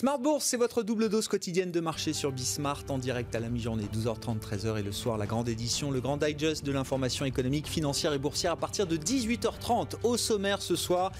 Smart Bourse, c'est votre double dose quotidienne de marché sur Bismart en direct à la mi-journée, 12h30, 13h et le soir, la grande édition, le grand digest de l'information économique, financière et boursière à partir de 18h30. Au sommaire ce soir,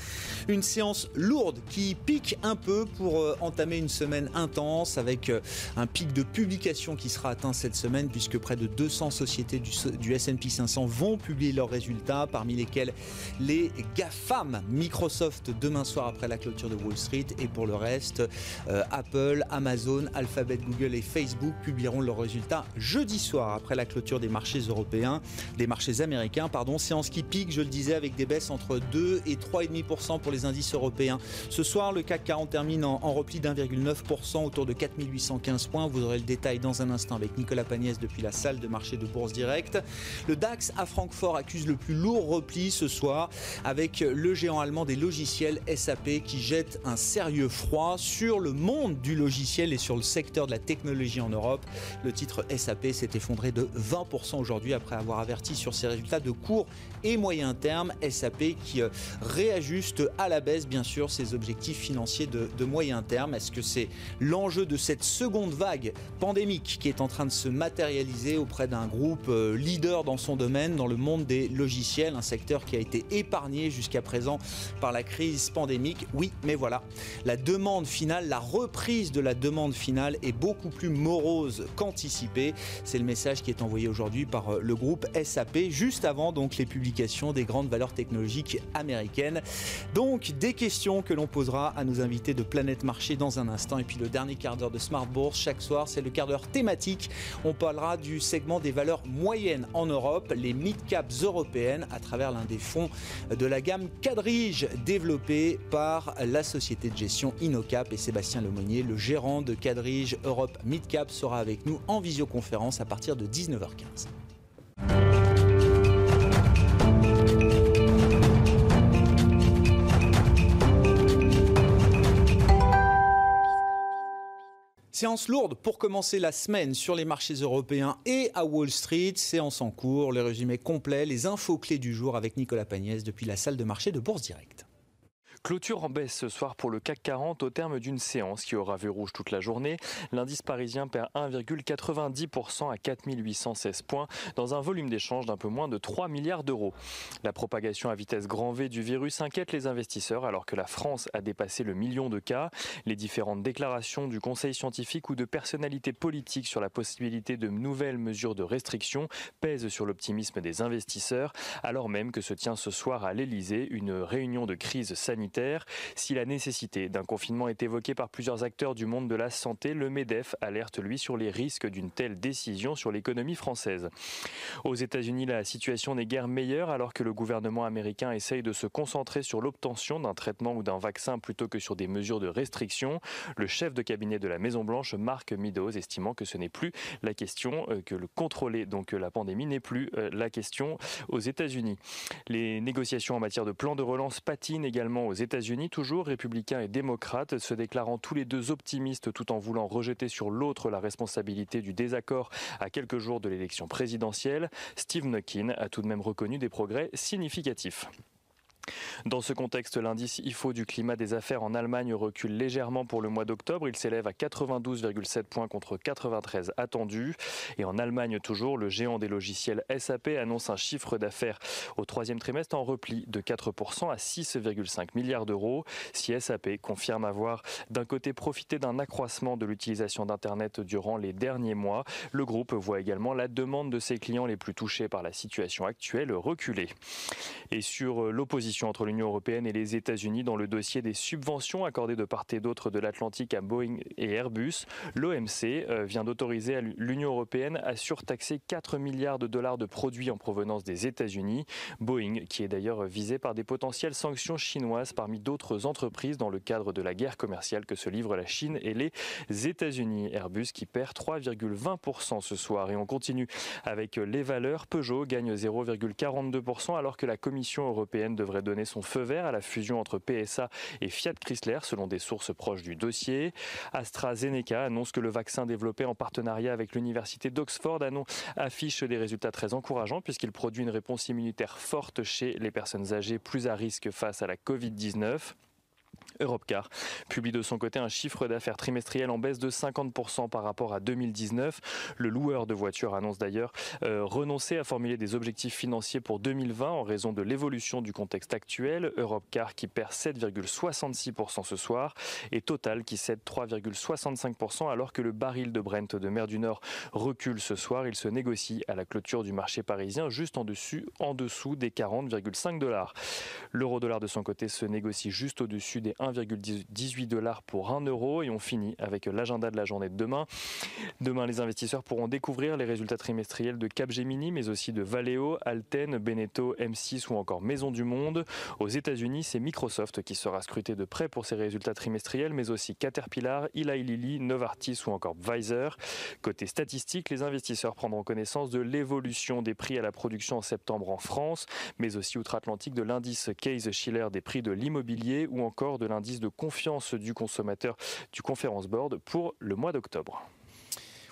une séance lourde qui pique un peu pour euh, entamer une semaine intense avec euh, un pic de publication qui sera atteint cette semaine puisque près de 200 sociétés du, S&P 500 vont publier leurs résultats, parmi lesquels les GAFAM, Microsoft demain soir après la clôture de Wall Street et pour le reste, euh, Apple, Amazon, Alphabet, Google et Facebook publieront leurs résultats jeudi soir après la clôture des marchés européens, des marchés américains, pardon. Séance qui pique, je le disais, avec des baisses entre 2 et 3,5% pour les indices européens. Ce soir, le CAC 40 termine en, repli d'1,9% autour de 4815 points. Vous aurez le détail dans un instant avec Nicolas Pagnès depuis la salle de marché de Bourse Direct. Le DAX à Francfort accuse le plus lourd repli ce soir avec le géant allemand des logiciels SAP qui jette un sérieux froid sur le monde du logiciel et sur le secteur de la technologie en Europe. Le titre SAP s'est effondré de 20% aujourd'hui après avoir averti sur ses résultats de court et moyen terme. SAP qui euh, réajuste à la baisse bien sûr ses objectifs financiers de, moyen terme. Est-ce que c'est l'enjeu de cette seconde vague pandémique qui est en train de se matérialiser auprès d'un groupe euh, leader dans son domaine, dans le monde des logiciels, un secteur qui a été épargné jusqu'à présent par la crise pandémique? Oui, mais voilà, la demande finale, la reprise de la demande finale est beaucoup plus morose qu'anticipée. C'est le message qui est envoyé aujourd'hui par euh, le groupe SAP, juste avant donc les publications des grandes valeurs technologiques américaines. Donc des questions que l'on posera à nos invités de Planète Marché dans un instant. Et puis le dernier quart d'heure de Smart Bourse, chaque soir, c'est le quart d'heure thématique. On parlera du segment des valeurs moyennes en Europe, les mid-caps européennes, à travers l'un des fonds de la gamme Quadrige, développé par la société de gestion Inocap et Sébastien Lemonnier, le gérant de Quadrige Europe Midcap, sera avec nous en visioconférence à partir de 19h15. Séance lourde pour commencer la semaine sur les marchés européens et à Wall Street. Séance en cours, le résumé complet, les infos clés du jour avec Nicolas Pagnès depuis la salle de marché de Bourse Direct. Clôture en baisse ce soir pour le CAC 40 au terme d'une séance qui aura vu rouge toute la journée. L'indice parisien perd 1,90% à 4816 points dans un volume d'échange d'un peu moins de 3 milliards d'euros. La propagation à vitesse grand V du virus inquiète les investisseurs alors que la France a dépassé le million de cas. Les différentes déclarations du Conseil scientifique ou de personnalités politiques sur la possibilité de nouvelles mesures de restriction pèsent sur l'optimisme des investisseurs alors même que se tient ce soir à l'Elysée une réunion de crise sanitaire si la nécessité d'un confinement est évoquée par plusieurs acteurs du monde de la santé, le MEDEF alerte lui sur les risques d'une telle décision sur l'économie française. Aux États-Unis, la situation n'est guère meilleure alors que le gouvernement américain essaye de se concentrer sur l'obtention d'un traitement ou d'un vaccin plutôt que sur des mesures de restriction. Le chef de cabinet de la Maison-Blanche, Mark Meadows, estimant que ce n'est plus la question, euh, que le contrôler donc la pandémie n'est plus euh, la question aux États-Unis. Les négociations en matière de plan de relance patinent également aux États-Unis, toujours républicains et démocrates, se déclarant tous les deux optimistes tout en voulant rejeter sur l'autre la responsabilité du désaccord à quelques jours de l'élection présidentielle. Steve Nuckin a tout de même reconnu des progrès significatifs. Dans ce contexte, l'indice IFO du climat des affaires en Allemagne recule légèrement pour le mois d'octobre. Il s'élève à 92,7 points contre 93 attendus. Et en Allemagne toujours, le géant des logiciels SAP annonce un chiffre d'affaires au troisième trimestre en repli de 4% à 6,5 milliards d'euros. Si SAP confirme avoir d'un côté profité d'un accroissement de l'utilisation d'Internet durant les derniers mois, le groupe voit également la demande de ses clients les plus touchés par la situation actuelle reculer. Et sur l'opposition entre l'Union européenne et les États-Unis dans le dossier des subventions accordées de part et d'autre de l'Atlantique à Boeing et Airbus. L'OMC euh, vient d'autoriser l'Union européenne à surtaxer 4 milliards de dollars de produits en provenance des États-Unis. Boeing, qui est d'ailleurs visé par des potentielles sanctions chinoises parmi d'autres entreprises dans le cadre de la guerre commerciale que se livrent la Chine et les États-Unis. Airbus qui perd 3,20% ce soir. Et on continue avec les valeurs. Peugeot gagne 0,42% alors que la Commission européenne devrait donner son feu vert à la fusion entre PSA et Fiat Chrysler, selon des sources proches du dossier. AstraZeneca annonce que le vaccin développé en partenariat avec l'université d'Oxford affiche des résultats très encourageants puisqu'il produit une réponse immunitaire forte chez les personnes âgées plus à risque face à la Covid-19. Europcar publie de son côté un chiffre d'affaires trimestriel en baisse de 50% par rapport à 2019. Le loueur de voitures annonce d'ailleurs euh, renoncer à formuler des objectifs financiers pour 2020 en raison de l'évolution du contexte actuel. Europcar qui perd 7,66% ce soir et Total qui cède 3,65% alors que le baril de Brent de mer du Nord recule ce soir. Il se négocie à la clôture du marché parisien juste en, dessous des 40,5 dollars. L'euro dollar de son côté se négocie juste au-dessus des 1,18 dollars pour 1 euro. Et on finit avec l'agenda de la journée de demain. Demain, les investisseurs pourront découvrir les résultats trimestriels de Capgemini, mais aussi de Valeo, Alten, Beneteau, M6 ou encore Maison du Monde. Aux États-Unis, c'est Microsoft qui sera scruté de près pour ses résultats trimestriels, mais aussi Caterpillar, Eli Lilly, Novartis ou encore Pfizer. Côté statistique, les investisseurs prendront connaissance de l'évolution des prix à la production en septembre en France, mais aussi outre-Atlantique de l'indice Case-Shiller des prix de l'immobilier ou encore de l'indice de confiance du consommateur du Conference Board pour le mois d'octobre.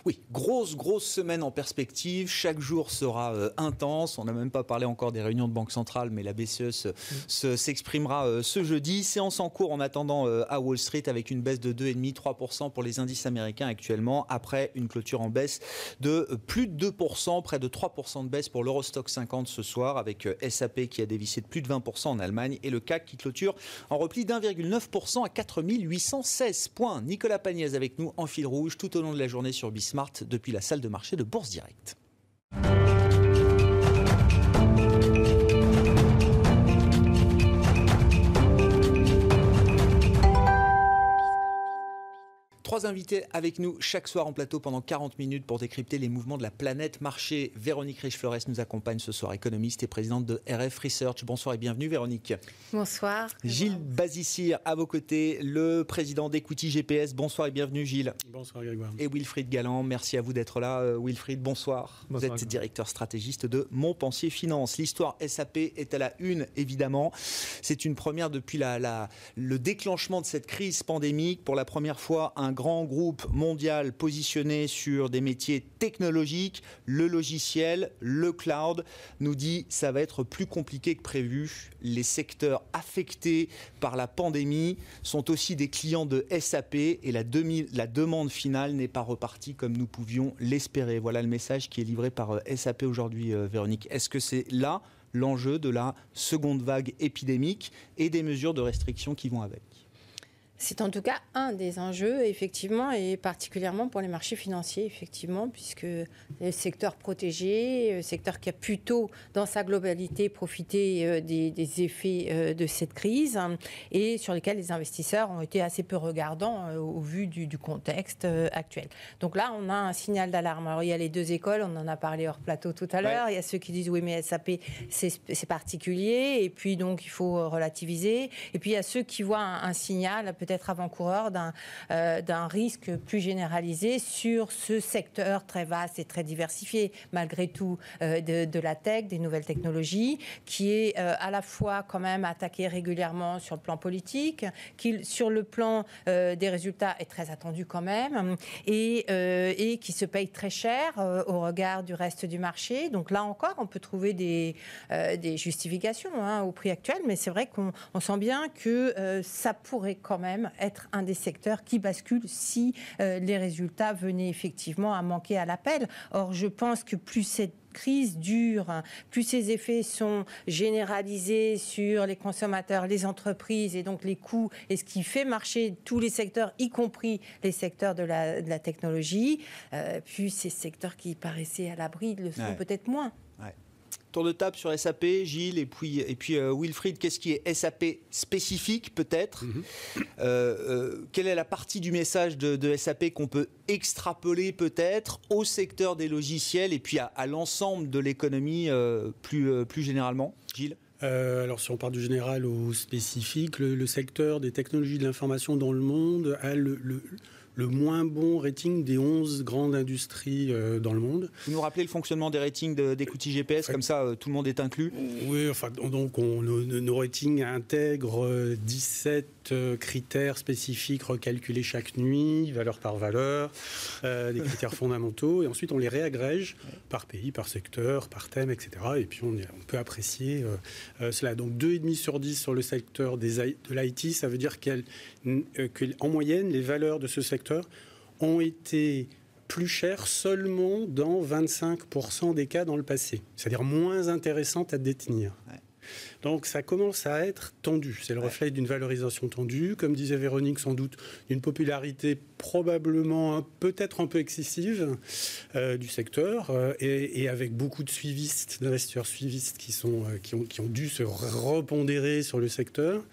Oui, grosse, grosse semaine en perspective. Chaque jour sera euh, intense. On n'a même pas parlé encore des réunions de Banque centrale, mais la BCE s'exprimera euh, ce jeudi. Séance en cours en attendant euh, à Wall Street avec une baisse de 2,5-3% pour les indices américains actuellement, après une clôture en baisse de plus de 2%, près de 3% de baisse pour l'Eurostock 50 ce soir, avec SAP qui a dévissé de plus de 20% en Allemagne et le CAC qui clôture en repli d'1,9% à 4816 points. Nicolas Pagnès avec nous en fil rouge tout au long de la journée sur Bismarck depuis la salle de marché de Bourse Direct. Trois invités avec nous chaque soir en plateau pendant 40 minutes pour décrypter les mouvements de la planète marché. Véronique Riche-Flores nous accompagne ce soir, économiste et présidente de RF Research. Bonsoir et bienvenue Véronique. Bonsoir. Gilles Bazissir à vos côtés, le président d'Equity GPS. Bonsoir et bienvenue Gilles. Bonsoir Grégoire. Et Wilfried Galland, merci à vous d'être là. Euh, Wilfried, bonsoir. vous êtes directeur stratégiste de Montpensier Finance. L'histoire SAP est à la une évidemment. C'est une première depuis la, le déclenchement de cette crise pandémique. Pour la première fois, un grand groupe mondial positionné sur des métiers technologiques, le logiciel, le cloud, nous dit ça va être plus compliqué que prévu. Les secteurs affectés par la pandémie sont aussi des clients de SAP et la, la demande finale n'est pas repartie comme nous pouvions l'espérer. Voilà le message qui est livré par euh, SAP aujourd'hui, euh, Véronique. Est-ce que c'est là l'enjeu de la seconde vague épidémique et des mesures de restriction qui vont avec? C'est en tout cas un des enjeux, effectivement, et particulièrement pour les marchés financiers, effectivement, puisque le secteur protégé, le secteur qui a plutôt, dans sa globalité, profité euh, des, effets euh, de cette crise, hein, et sur lesquels les investisseurs ont été assez peu regardants euh, au vu du, contexte actuel. Donc là, on a un signal d'alarme. Alors, il y a les deux écoles, on en a parlé hors plateau tout à l'heure. Il y a ceux qui disent oui, mais SAP, c'est particulier, et puis donc il faut relativiser. Et puis il y a ceux qui voient un, un signal, peut être avant-coureur euh, d'un risque plus généralisé sur ce secteur très vaste et très diversifié, malgré tout, euh, de, la tech, des nouvelles technologies, qui est euh, à la fois quand même attaqué régulièrement sur le plan politique, qui sur le plan des résultats est très attendu quand même, et, qui se paye très cher au regard du reste du marché. Donc là encore, on peut trouver des, des justifications hein, au prix actuel, mais c'est vrai qu'on sent bien que ça pourrait quand même être un des secteurs qui bascule si euh, les résultats venaient effectivement à manquer à l'appel. Or, je pense que plus cette crise dure, plus ces effets sont généralisés sur les consommateurs, les entreprises et donc les coûts, et ce qui fait marcher tous les secteurs, y compris les secteurs de la, technologie, euh, plus ces secteurs qui paraissaient à l'abri le sont peut-être moins. Tour de table sur SAP, Gilles, et puis, et puis euh, Wilfried, qu'est-ce qui est SAP spécifique peut-être mhm. euh, euh, Quelle est la partie du message de, SAP qu'on peut extrapoler peut-être au secteur des logiciels et puis à, l'ensemble de l'économie plus, plus généralement? Gilles? Alors si on part du général au spécifique, le, secteur des technologies de l'information dans le monde a le le moins bon rating des 11 grandes industries euh, dans le monde. Vous nous rappelez le fonctionnement des ratings d'écoutille GPS, comme ça euh, tout le monde est inclus? Oui, enfin, donc on, nos, ratings intègrent 17 euh, critères spécifiques recalculés chaque nuit, valeur par valeur, des critères fondamentaux, et ensuite on les réagrège par pays, par secteur, par thème, etc. Et puis on, on peut apprécier cela. Donc 2,5 sur 10 sur le secteur des, de l'IT, ça veut dire qu'en moyenne, les valeurs de ce secteur ont été plus chères seulement dans 25% des cas dans le passé, c'est-à-dire moins intéressantes à détenir. Donc ça commence à être tendu. C'est le reflet d'une valorisation tendue, comme disait Véronique, sans doute d'une popularité probablement peut-être un peu excessive euh, du secteur euh, et, avec beaucoup de suivistes, d'investisseurs suivistes qui, sont, euh, qui, ont, qui, ont, dû se repondérer sur le secteur.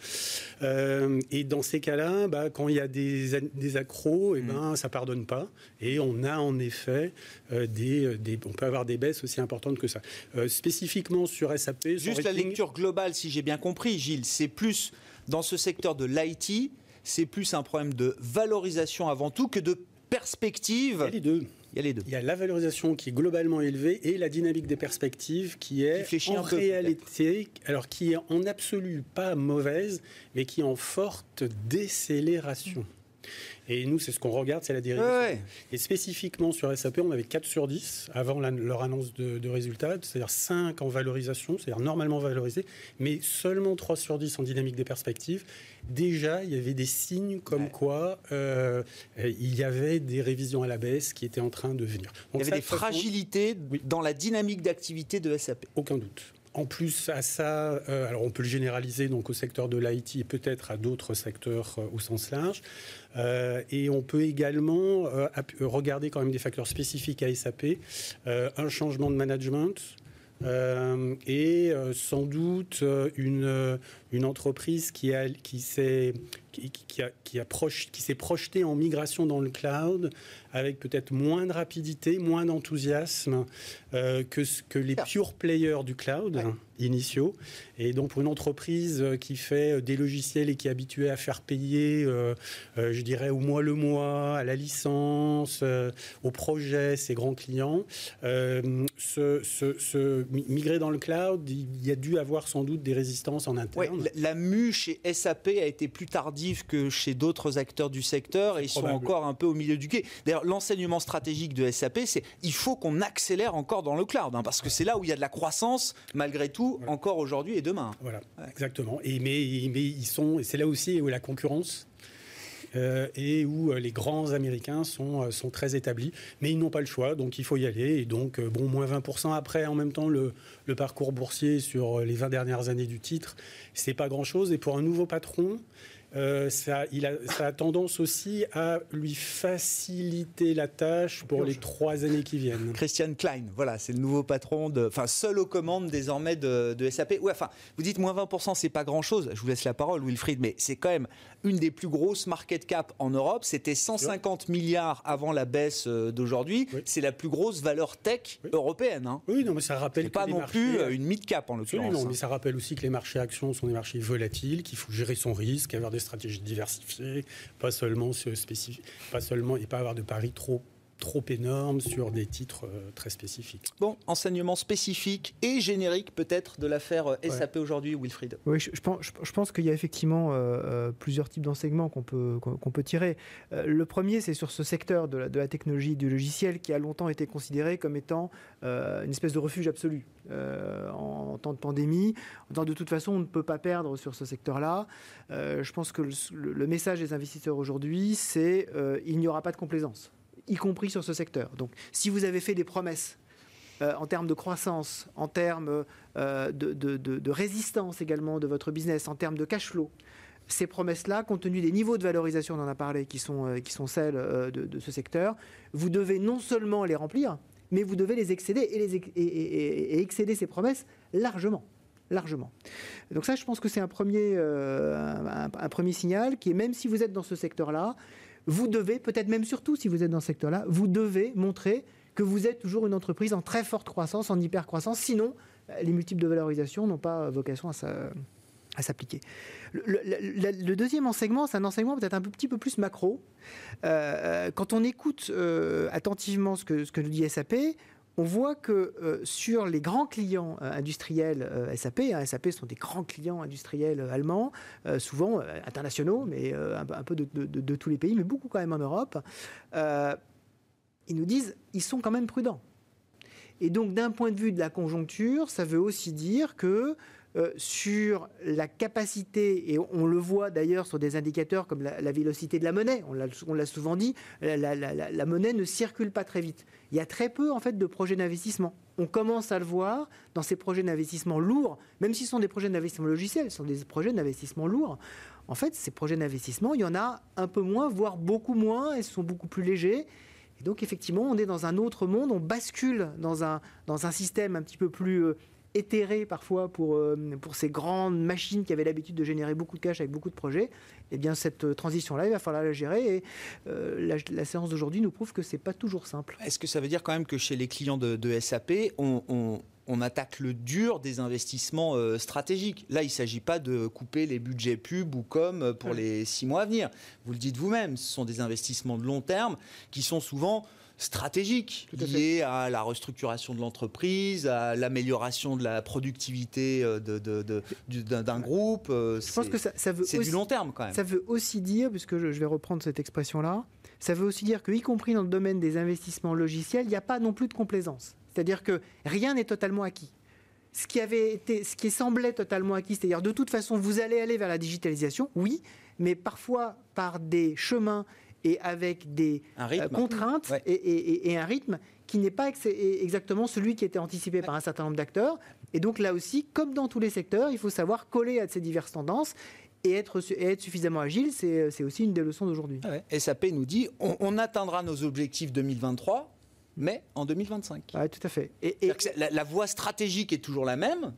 et dans ces cas-là, bah, quand il y a des, des accros, et eh mm. ben, ça pardonne pas. Et on a en effet des, des, On peut avoir des baisses aussi importantes que ça. spécifiquement sur SAP. Juste la lecture globale, si j'ai bien compris, Gilles, c'est plus dans ce secteur de l'IT c'est plus un problème de valorisation avant tout que de perspective. Il y a les deux. Il y a les deux. Il y a la valorisation qui est globalement élevée et la dynamique des perspectives qui est en réalité, alors qui est en absolu pas mauvaise, mais qui est en forte décélération. Et nous, c'est ce qu'on regarde, c'est la dérivation. Et spécifiquement sur SAP, on avait 4 sur 10 avant leur annonce de, résultats, c'est-à-dire 5 en valorisation, c'est-à-dire normalement valorisé, mais seulement 3 sur 10 en dynamique des perspectives. Déjà, il y avait des signes comme quoi euh, il y avait des révisions à la baisse qui étaient en train de venir. il y avait des fragilités dans la dynamique d'activité de SAP. Aucun doute. En plus à ça, euh, alors on peut le généraliser donc au secteur de l'IT et peut-être à d'autres secteurs euh, au sens large. Euh, et on peut également regarder quand même des facteurs spécifiques à SAP, un changement de management, et sans doute une, une entreprise qui, a, qui s'est qui, qui, a, qui, qui s'est projetée en migration dans le cloud avec peut-être moins de rapidité, moins d'enthousiasme euh, que, que les pure players du cloud initiaux. Et donc pour une entreprise euh, qui fait euh, des logiciels et qui est habituée à faire payer, je dirais, au mois le mois, à la licence, au projet, ses grands clients, se, migrer dans le cloud, il y a dû avoir sans doute des résistances en interne. La mue chez SAP a été plus tardive que chez d'autres acteurs du secteur et ils sont encore un peu au milieu du quai. D'ailleurs, l'enseignement stratégique de SAP, c'est il faut qu'on accélère encore dans le cloud, hein, parce que c'est là où il y a de la croissance, malgré tout, encore aujourd'hui et demain. Voilà, exactement. Et, mais, mais ils sont, et c'est là aussi où la concurrence euh, et où euh, les grands Américains sont, euh, sont très établis. Mais ils n'ont pas le choix, donc il faut y aller. Et donc, bon, moins 20% après, en même temps, le, le parcours boursier sur les 20 dernières années du titre, c'est pas grand-chose. Et pour un nouveau patron, euh, ça, il a, ça a tendance aussi à lui faciliter la tâche pour les trois années qui viennent. Christian Klein, voilà, c'est le nouveau patron, de, enfin seul aux commandes désormais de, SAP. Ouais, enfin, vous dites moins 20%, c'est pas grand-chose. Je vous laisse la parole, Wilfried, mais c'est quand même une des plus grosses market cap en Europe. C'était 150 milliards avant la baisse euh, d'aujourd'hui. C'est la plus grosse valeur tech européenne. Hein. Oui, non, mais ça rappelle. pas non plus euh, une mid cap en l'occurrence. non, mais ça rappelle aussi que les marchés actions sont des marchés volatiles, qu'il faut gérer son risque, avoir des stratégie diversifiée, pas seulement, spécifique, pas seulement et pas avoir de paris trop trop énorme sur des titres euh, très spécifiques. Bon, enseignement spécifique et générique peut-être de l'affaire euh, SAP aujourd'hui, Wilfried. Oui, je, pense, je pense qu'il y a effectivement euh, plusieurs types d'enseignements qu'on peut, qu'on peut tirer. le premier, c'est sur ce secteur de la, de la, technologie du logiciel qui a longtemps été considéré comme étant une espèce de refuge absolu en, temps de pandémie. En de toute façon, on ne peut pas perdre sur ce secteur-là. je pense que le, le, message des investisseurs aujourd'hui, c'est il n'y aura pas de complaisance y compris sur ce secteur. Donc si vous avez fait des promesses euh, en termes de croissance, en termes euh, de, résistance également de votre business, en termes de cash flow, ces promesses-là, compte tenu des niveaux de valorisation, on en a parlé, qui sont, euh, celles de, ce secteur, vous devez non seulement les remplir, mais vous devez les excéder et, excéder ces promesses largement. Donc ça, je pense que c'est un premier, un, premier signal qui est, même si vous êtes dans ce secteur-là, vous devez, peut-être même surtout si vous êtes dans ce secteur-là, vous devez montrer que vous êtes toujours une entreprise en très forte croissance, en hyper croissance. Sinon, les multiples de valorisation n'ont pas vocation à s'appliquer. Le, deuxième enseignement, c'est un enseignement peut-être un petit peu plus macro. Euh, quand on écoute euh, attentivement ce que, ce que nous dit SAP, on voit que euh, sur les grands clients industriels SAP, hein, SAP sont des grands clients industriels allemands, souvent internationaux, mais un, peu de, de, tous les pays, mais beaucoup quand même en Europe, ils nous disent ils sont quand même prudents. Et donc d'un point de vue de la conjoncture, ça veut aussi dire que euh, sur la capacité, et on le voit d'ailleurs sur des indicateurs comme la, vélocité de la monnaie, on l'a souvent dit, la, monnaie ne circule pas très vite. Il y a très peu en fait de projets d'investissement. On commence à le voir dans ces projets d'investissement lourds, même s'ils sont des projets d'investissement logiciels, ce sont des projets d'investissement lourds. En fait, ces projets d'investissement, il y en a un peu moins, voire beaucoup moins, et sont beaucoup plus légers. Et donc effectivement, on est dans un autre monde, on bascule dans un, dans un système un petit peu plus euh, éthéré parfois pour, euh, pour ces grandes machines qui avaient l'habitude de générer beaucoup de cash avec beaucoup de projets, eh bien cette euh, transition-là, il va falloir la gérer. Et euh, la, séance d'aujourd'hui nous prouve que c'est pas toujours simple. Est-ce que ça veut dire quand même que chez les clients de, SAP, on, on, attaque le dur des investissements stratégiques? Là, il ne s'agit pas de couper les budgets pub ou comme pour les six mois à venir. Vous le dites vous-même, ce sont des investissements de long terme qui sont souvent stratégiques liées à, la restructuration de l'entreprise, à l'amélioration de la productivité euh, d'un groupe. Euh, je pense que ça, veut c'est du long terme quand même. Ça veut aussi dire, puisque je, vais reprendre cette expression-là, ça veut aussi dire que, y compris dans le domaine des investissements logiciels, il n'y a pas non plus de complaisance. C'est-à-dire que rien n'est totalement acquis ce qui avait été, ce qui semblait totalement acquis, c'est-à-dire de toute façon vous allez aller vers la digitalisation, oui, mais parfois par des chemins et avec des euh, contraintes et, un rythme qui n'est pas exactement celui qui était anticipé par un certain nombre d'acteurs. Et donc là aussi, comme dans tous les secteurs, il faut savoir coller à ces diverses tendances et être, être suffisamment agile, c'est aussi une des leçons d'aujourd'hui. Ah SAP nous dit on, atteindra nos objectifs 2023, mais en 2025. Oui, tout à fait. Et, la, la, voie stratégique est toujours la même,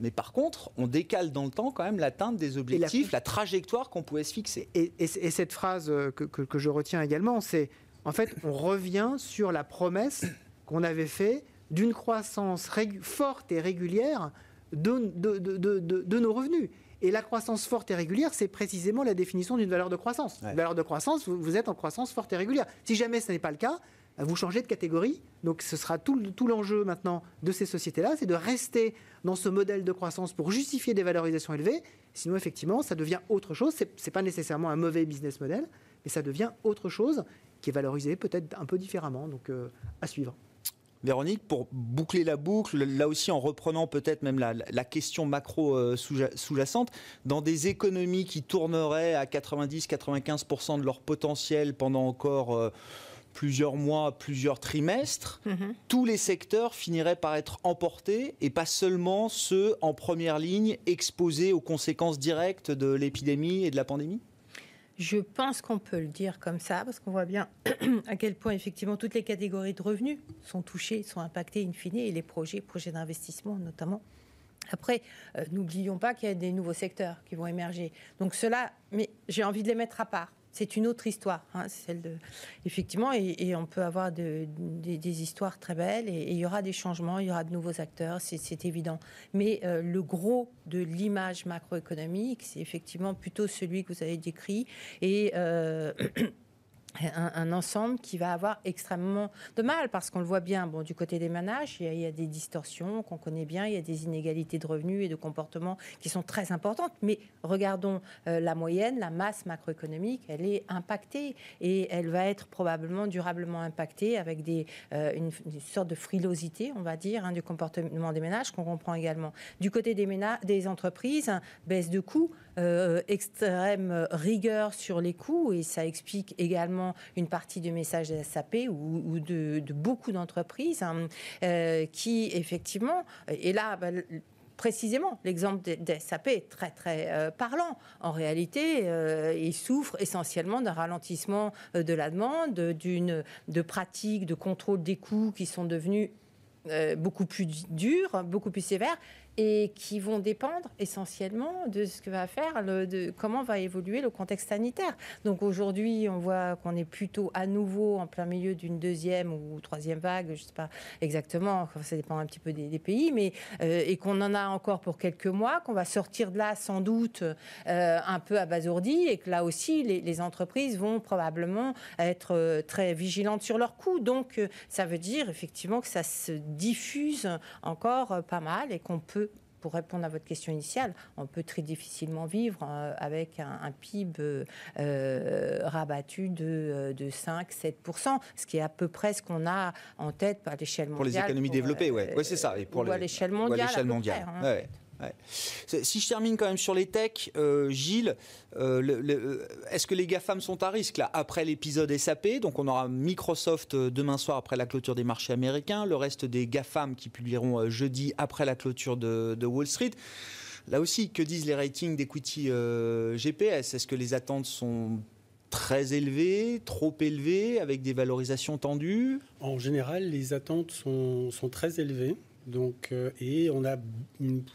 mais par contre, on décale dans le temps quand même l'atteinte des objectifs, la... trajectoire qu'on pouvait se fixer. Et, cette phrase euh, que, je retiens également, c'est en fait, on revient sur la promesse qu'on avait faite d'une croissance forte et régulière de, de, nos revenus. Et la croissance forte et régulière, c'est précisément la définition d'une valeur de croissance. Une valeur de croissance, vous, vous, êtes en croissance forte et régulière. Si jamais ce n'est pas le cas, vous changez de catégorie. Donc ce sera tout, tout l'enjeu maintenant de ces sociétés-là, c'est de rester dans ce modèle de croissance pour justifier des valorisations élevées. Sinon, effectivement, ça devient autre chose. Ce n'est pas nécessairement un mauvais business model, mais ça devient autre chose qui est valorisé peut-être un peu différemment. Donc euh, à suivre. Véronique, pour boucler la boucle, là aussi en reprenant peut-être même la, question macro euh, sous-jacente, dans des économies qui tourneraient à 90-95% de leur potentiel pendant encore... Plusieurs mois, plusieurs trimestres, mhm. tous les secteurs finiraient par être emportés et pas seulement ceux en première ligne exposés aux conséquences directes de l'épidémie et de la pandémie? Je pense qu'on peut le dire comme ça, parce qu'on voit bien à quel point effectivement toutes les catégories de revenus sont touchées, sont impactées in fine, et les projets, projets d'investissement notamment. Après, euh, n'oublions pas qu'il y a des nouveaux secteurs qui vont émerger. Donc cela, mais j'ai envie de les mettre à part c'est une autre histoire. Hein, celle de, effectivement, et, on peut avoir des, histoires très belles, et, il y aura des changements, il y aura de nouveaux acteurs, c'est évident. Mais euh, le gros de l'image macroéconomique, c'est effectivement plutôt celui que vous avez décrit, et euh, un, ensemble qui va avoir extrêmement de mal parce qu'on le voit bien bon, du côté des ménages, il y a, des distorsions qu'on connaît bien, il y a des inégalités de revenus et de comportements qui sont très importantes. Mais regardons euh, la moyenne, la masse macroéconomique, elle est impactée et elle va être probablement durablement impactée avec des, euh, une, sorte de frilosité, on va dire, hein, du comportement des ménages qu'on comprend également. Du côté des, ménages, des entreprises, baisse de coûts. Euh, extrême rigueur sur les coûts et ça explique également une partie du message de SAP ou, de, beaucoup d'entreprises hein, euh, qui effectivement, et là, bah, précisément, l'exemple de, SAP est très très euh, parlant. En réalité, il souffre essentiellement d'un ralentissement de la demande, d'une de pratiques de contrôle des coûts qui sont devenues beaucoup plus dures, beaucoup plus sévères et qui vont dépendre essentiellement de ce que va faire, de comment va évoluer le contexte sanitaire. Donc aujourd'hui, on voit qu'on est plutôt à nouveau en plein milieu d'une deuxième ou troisième vague, je ne sais pas exactement, ça dépend un petit peu des, pays, mais euh, et qu'on en a encore pour quelques mois, qu'on va sortir de là sans doute euh, un peu abasourdi et que là aussi les, les entreprises vont probablement être euh, très vigilantes sur leurs coûts. Donc ça veut dire effectivement que ça se diffuse encore pas mal et qu'on peut pour répondre à votre question initiale, on peut très difficilement vivre euh, avec un, PIB euh, rabattu de, 5-7%, ce qui est à peu près ce qu'on a en tête à l'échelle mondiale. Pour les économies développées, oui, ouais, c'est ça. Et pour ou à l'échelle mondiale. À mondiale. Hein, si je termine quand même sur les techs, euh, Gilles, euh, euh, est-ce que les GAFAM sont à risque là après l'épisode SAP Donc on aura Microsoft demain soir après la clôture des marchés américains, le reste des GAFAM qui publieront jeudi après la clôture de, Wall Street. Là aussi, que disent les ratings d'equity GPS Est-ce que les attentes sont très élevées, trop élevées, avec des valorisations tendues? En général, les attentes sont très élevées. Donc, euh, et on a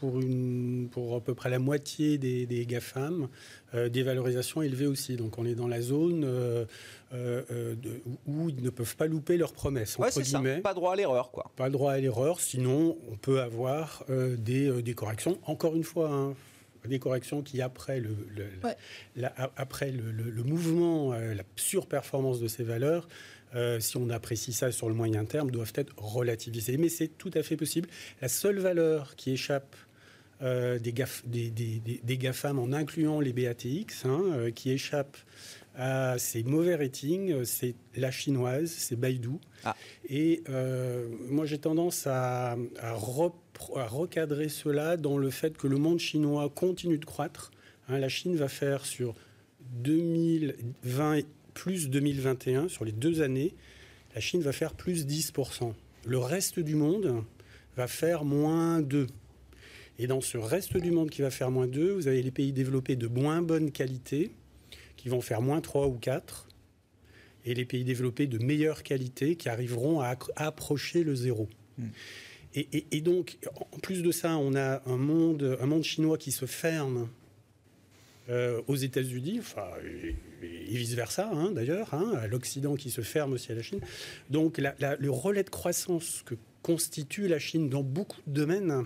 pour, une, pour à peu près la moitié des, des GAFAM euh, des valorisations élevées aussi. Donc on est dans la zone euh, où ils ne peuvent pas louper leurs promesses. Ouais, c'est ça. Pas droit à l'erreur. quoi. Pas droit à l'erreur, sinon on peut avoir des, des, corrections. Encore une fois, hein, des corrections qui, après le, après le, le mouvement, la surperformance de ces valeurs, euh, si on apprécie ça sur le moyen terme, doivent être relativisées. Mais c'est tout à fait possible. La seule valeur qui échappe euh, des, des, GAFAM, en incluant les BATX, hein, euh, qui échappe à ces mauvais ratings, c'est la chinoise, c'est Baidu. Ah. Et moi, j'ai tendance à, recadrer cela dans le fait que le monde chinois continue de croître. Hein, la Chine va faire sur 2020 plus 2021, sur les deux années, la Chine va faire plus 10%. Le reste du monde va faire moins 2. Et dans ce reste du monde qui va faire moins 2, vous avez les pays développés de moins bonne qualité qui vont faire moins 3 ou 4. Et les pays développés de meilleure qualité qui arriveront à approcher le zéro. Hmm. Et, et, donc, en plus de ça, on a un monde, un monde chinois qui se ferme euh, aux États-Unis, enfin, et, vice-versa hein, d'ailleurs, hein, à l'Occident qui se ferme aussi à la Chine. Donc le relais de croissance que constitue la Chine dans beaucoup de domaines,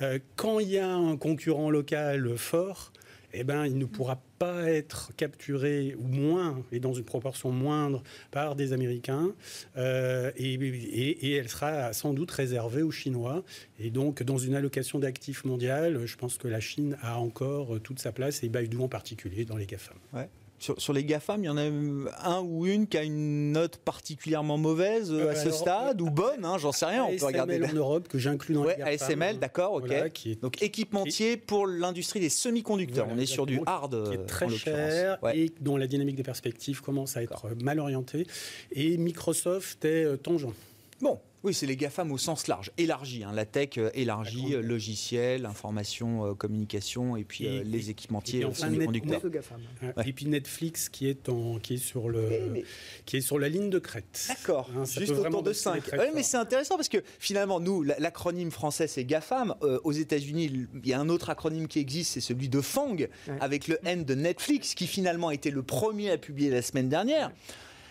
euh, quand il y a un concurrent local fort, eh ben, il ne pourra pas être capturé, ou moins, et dans une proportion moindre, par des Américains, euh, et, elle sera sans doute réservée aux Chinois. Et donc, dans une allocation d'actifs mondiale, je pense que la Chine a encore toute sa place, et Baidu en particulier, dans les GAFAM. Sur, les GAFAM, il y en a un ou une qui a une note particulièrement mauvaise euh, à ce stade, ou bonne, hein, j'en sais rien, on peut regarder. en Europe, que j'inclus dans les GAFAM. ASML, d'accord, ok. Donc équipementier pour l'industrie des semi-conducteurs. on est sur du hard. Qui est très cher et dont la dynamique des perspectives commence à être mal orientée. Et Microsoft est euh, tangent. Bon, oui, c'est les GAFAM au sens large, élargi, hein, la tech euh, élargie, logiciel, information, euh, communication, et puis euh, les équipementiers, les conducteurs. Et puis Netflix qui est, en, qui est, sur, le, qui est sur la ligne de crête. D'accord, hein, juste autour de 5. Oui, mais c'est intéressant parce que finalement, nous, l'acronyme français, c'est GAFAM. aux États-Unis, il y a un autre acronyme qui existe, c'est celui de FANG, avec le N de Netflix, qui finalement était le premier à publier la semaine dernière.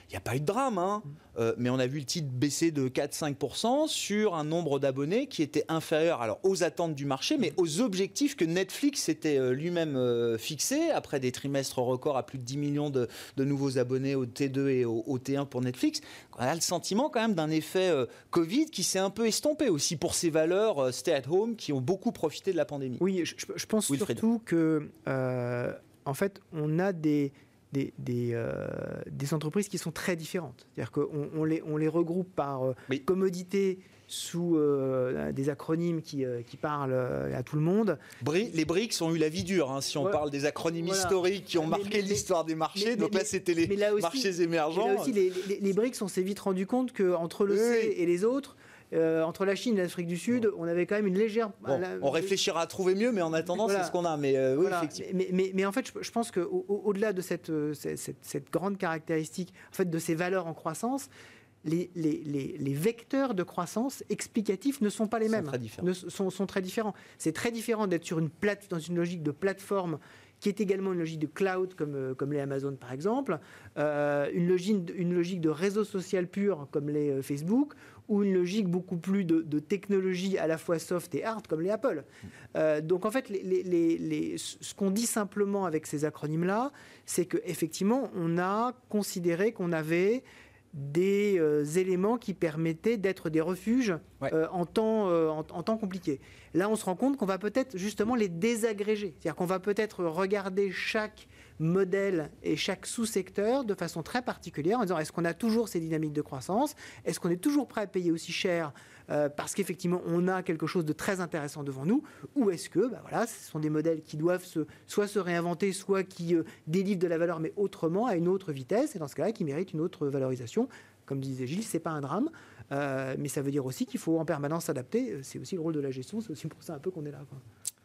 Il n'y a pas eu de drame, hein. euh, mais on a vu le titre baisser de 4-5% sur un nombre d'abonnés qui était inférieur alors, aux attentes du marché, mais aux objectifs que Netflix s'était euh, lui-même euh, fixé après des trimestres records à plus de 10 millions de, nouveaux abonnés au T2 et au, T1 pour Netflix. On a le sentiment quand même d'un effet Covid qui s'est un peu estompé aussi pour ces valeurs stay at home qui ont beaucoup profité de la pandémie. Oui, je, pense surtout que, en fait, on a des des, euh, des, entreprises qui sont très différentes. C'est-à-dire qu'on on les, on les regroupe par euh, commodité sous euh, des acronymes qui, qui, parlent à tout le monde. les BRICS ont eu la vie dure, hein, si on parle des acronymes historiques qui ont marqué l'histoire des marchés. donc là, c'était les marchés émergents. Mais là aussi, les, les, BRICS, on s'est vite rendu compte qu'entre le C et les autres, euh, entre la Chine et l'Afrique du Sud, on avait quand même une légère. on réfléchira à trouver mieux, mais en attendant, c'est ce qu'on a. Mais, euh, oui, mais, mais, en fait, je, pense qu'au-delà de cette, cette, cette, grande caractéristique, en fait, de ces valeurs en croissance, les, les, vecteurs de croissance explicatifs ne sont pas les mêmes. Très différents. Ne, sont, sont, très différents. C'est très différent d'être sur une plate, dans une logique de plateforme qui est également une logique de cloud, comme, euh, comme les Amazon par exemple, euh, une, logique, une logique de réseau social pur, comme les euh, Facebook, ou une logique beaucoup plus de, technologie à la fois soft et hard, comme les Apple. donc en fait, les, les, ce qu'on dit simplement avec ces acronymes-là, c'est qu'effectivement, on a considéré qu'on avait des euh, éléments qui permettaient d'être des refuges euh, en, temps, euh, en, temps compliqué. Là, on se rend compte qu'on va peut-être justement les désagréger. C'est-à-dire qu'on va peut-être regarder chaque modèle et chaque sous-secteur de façon très particulière en disant est-ce qu'on a toujours ces dynamiques de croissance? Est-ce qu'on est toujours prêt à payer aussi cher euh, parce qu'effectivement on a quelque chose de très intéressant devant nous? Ou est-ce que bah voilà, ce sont des modèles qui doivent se, soit se réinventer, soit qui euh, délivrent de la valeur mais autrement, à une autre vitesse, et dans ce cas-là qui méritent une autre valorisation Comme disait Gilles, c'est pas un drame. Euh, mais ça veut dire aussi qu'il faut en permanence s'adapter. C'est aussi le rôle de la gestion, c'est aussi pour ça un peu qu'on est là.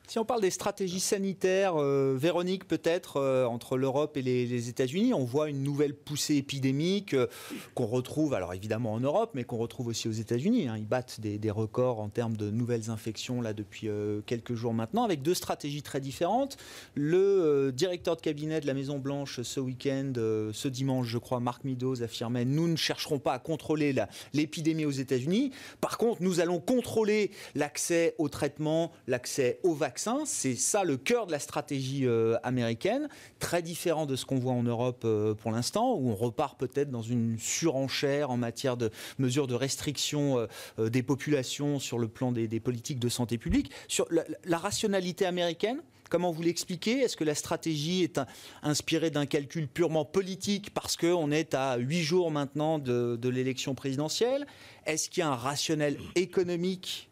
Si on parle des stratégies sanitaires, euh, Véronique, peut-être, euh, entre l'Europe et les, États-Unis, on voit une nouvelle poussée épidémique euh, qu'on retrouve, alors évidemment en Europe, mais qu'on retrouve aussi aux États-Unis. Hein. Ils battent des, records en termes de nouvelles infections là depuis quelques jours maintenant, avec deux stratégies très différentes. Le directeur de cabinet de la Maison-Blanche ce week-end, ce dimanche, je crois, Marc Meadows affirmait Nous ne chercherons pas à contrôler l'épidémie aux États-Unis. Par contre, nous allons contrôler l'accès aux traitements, l'accès aux vaccins c'est ça le cœur de la stratégie euh, américaine, très différent de ce qu'on voit en Europe euh, pour l'instant, où on repart peut-être dans une surenchère en matière de mesures de restriction euh, des populations sur le plan des, politiques de santé publique. Sur la, rationalité américaine, Comment vous l'expliquez? Est-ce que la stratégie est inspirée d'un calcul purement politique parce qu'on est à huit jours maintenant de, de l'élection présidentielle? Est-ce qu'il y a un rationnel économique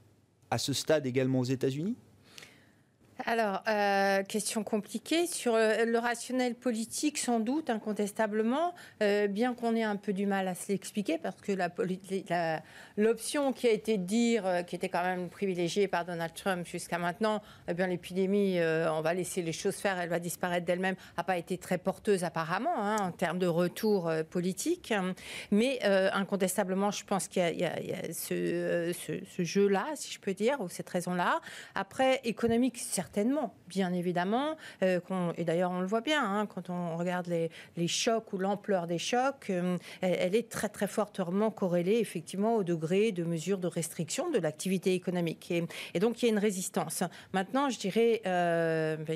à ce stade également aux États-Unis? Alors, euh, question compliquée. Sur euh, le rationnel politique, sans doute, incontestablement, euh, bien qu'on ait un peu du mal à se l'expliquer, parce que l'option qui a été de dire, qui était quand même privilégiée par Donald Trump jusqu'à maintenant, eh bien l'épidémie, on va laisser les choses faire, elle va disparaître d'elle-même, n'a pas été très porteuse apparemment hein, en termes de retour politique. Mais incontestablement, je pense qu'il y, a, ce, ce jeu-là, si je peux dire, ou cette raison-là. Après, économique, certainement certainement, bien évidemment. Euh, et d'ailleurs, on le voit bien hein, quand on regarde les, chocs ou l'ampleur des chocs. Euh, elle, est très très fortement corrélée effectivement au degré de mesures de restriction de l'activité économique. Et, donc il y a une résistance. Maintenant, je dirais, euh, a,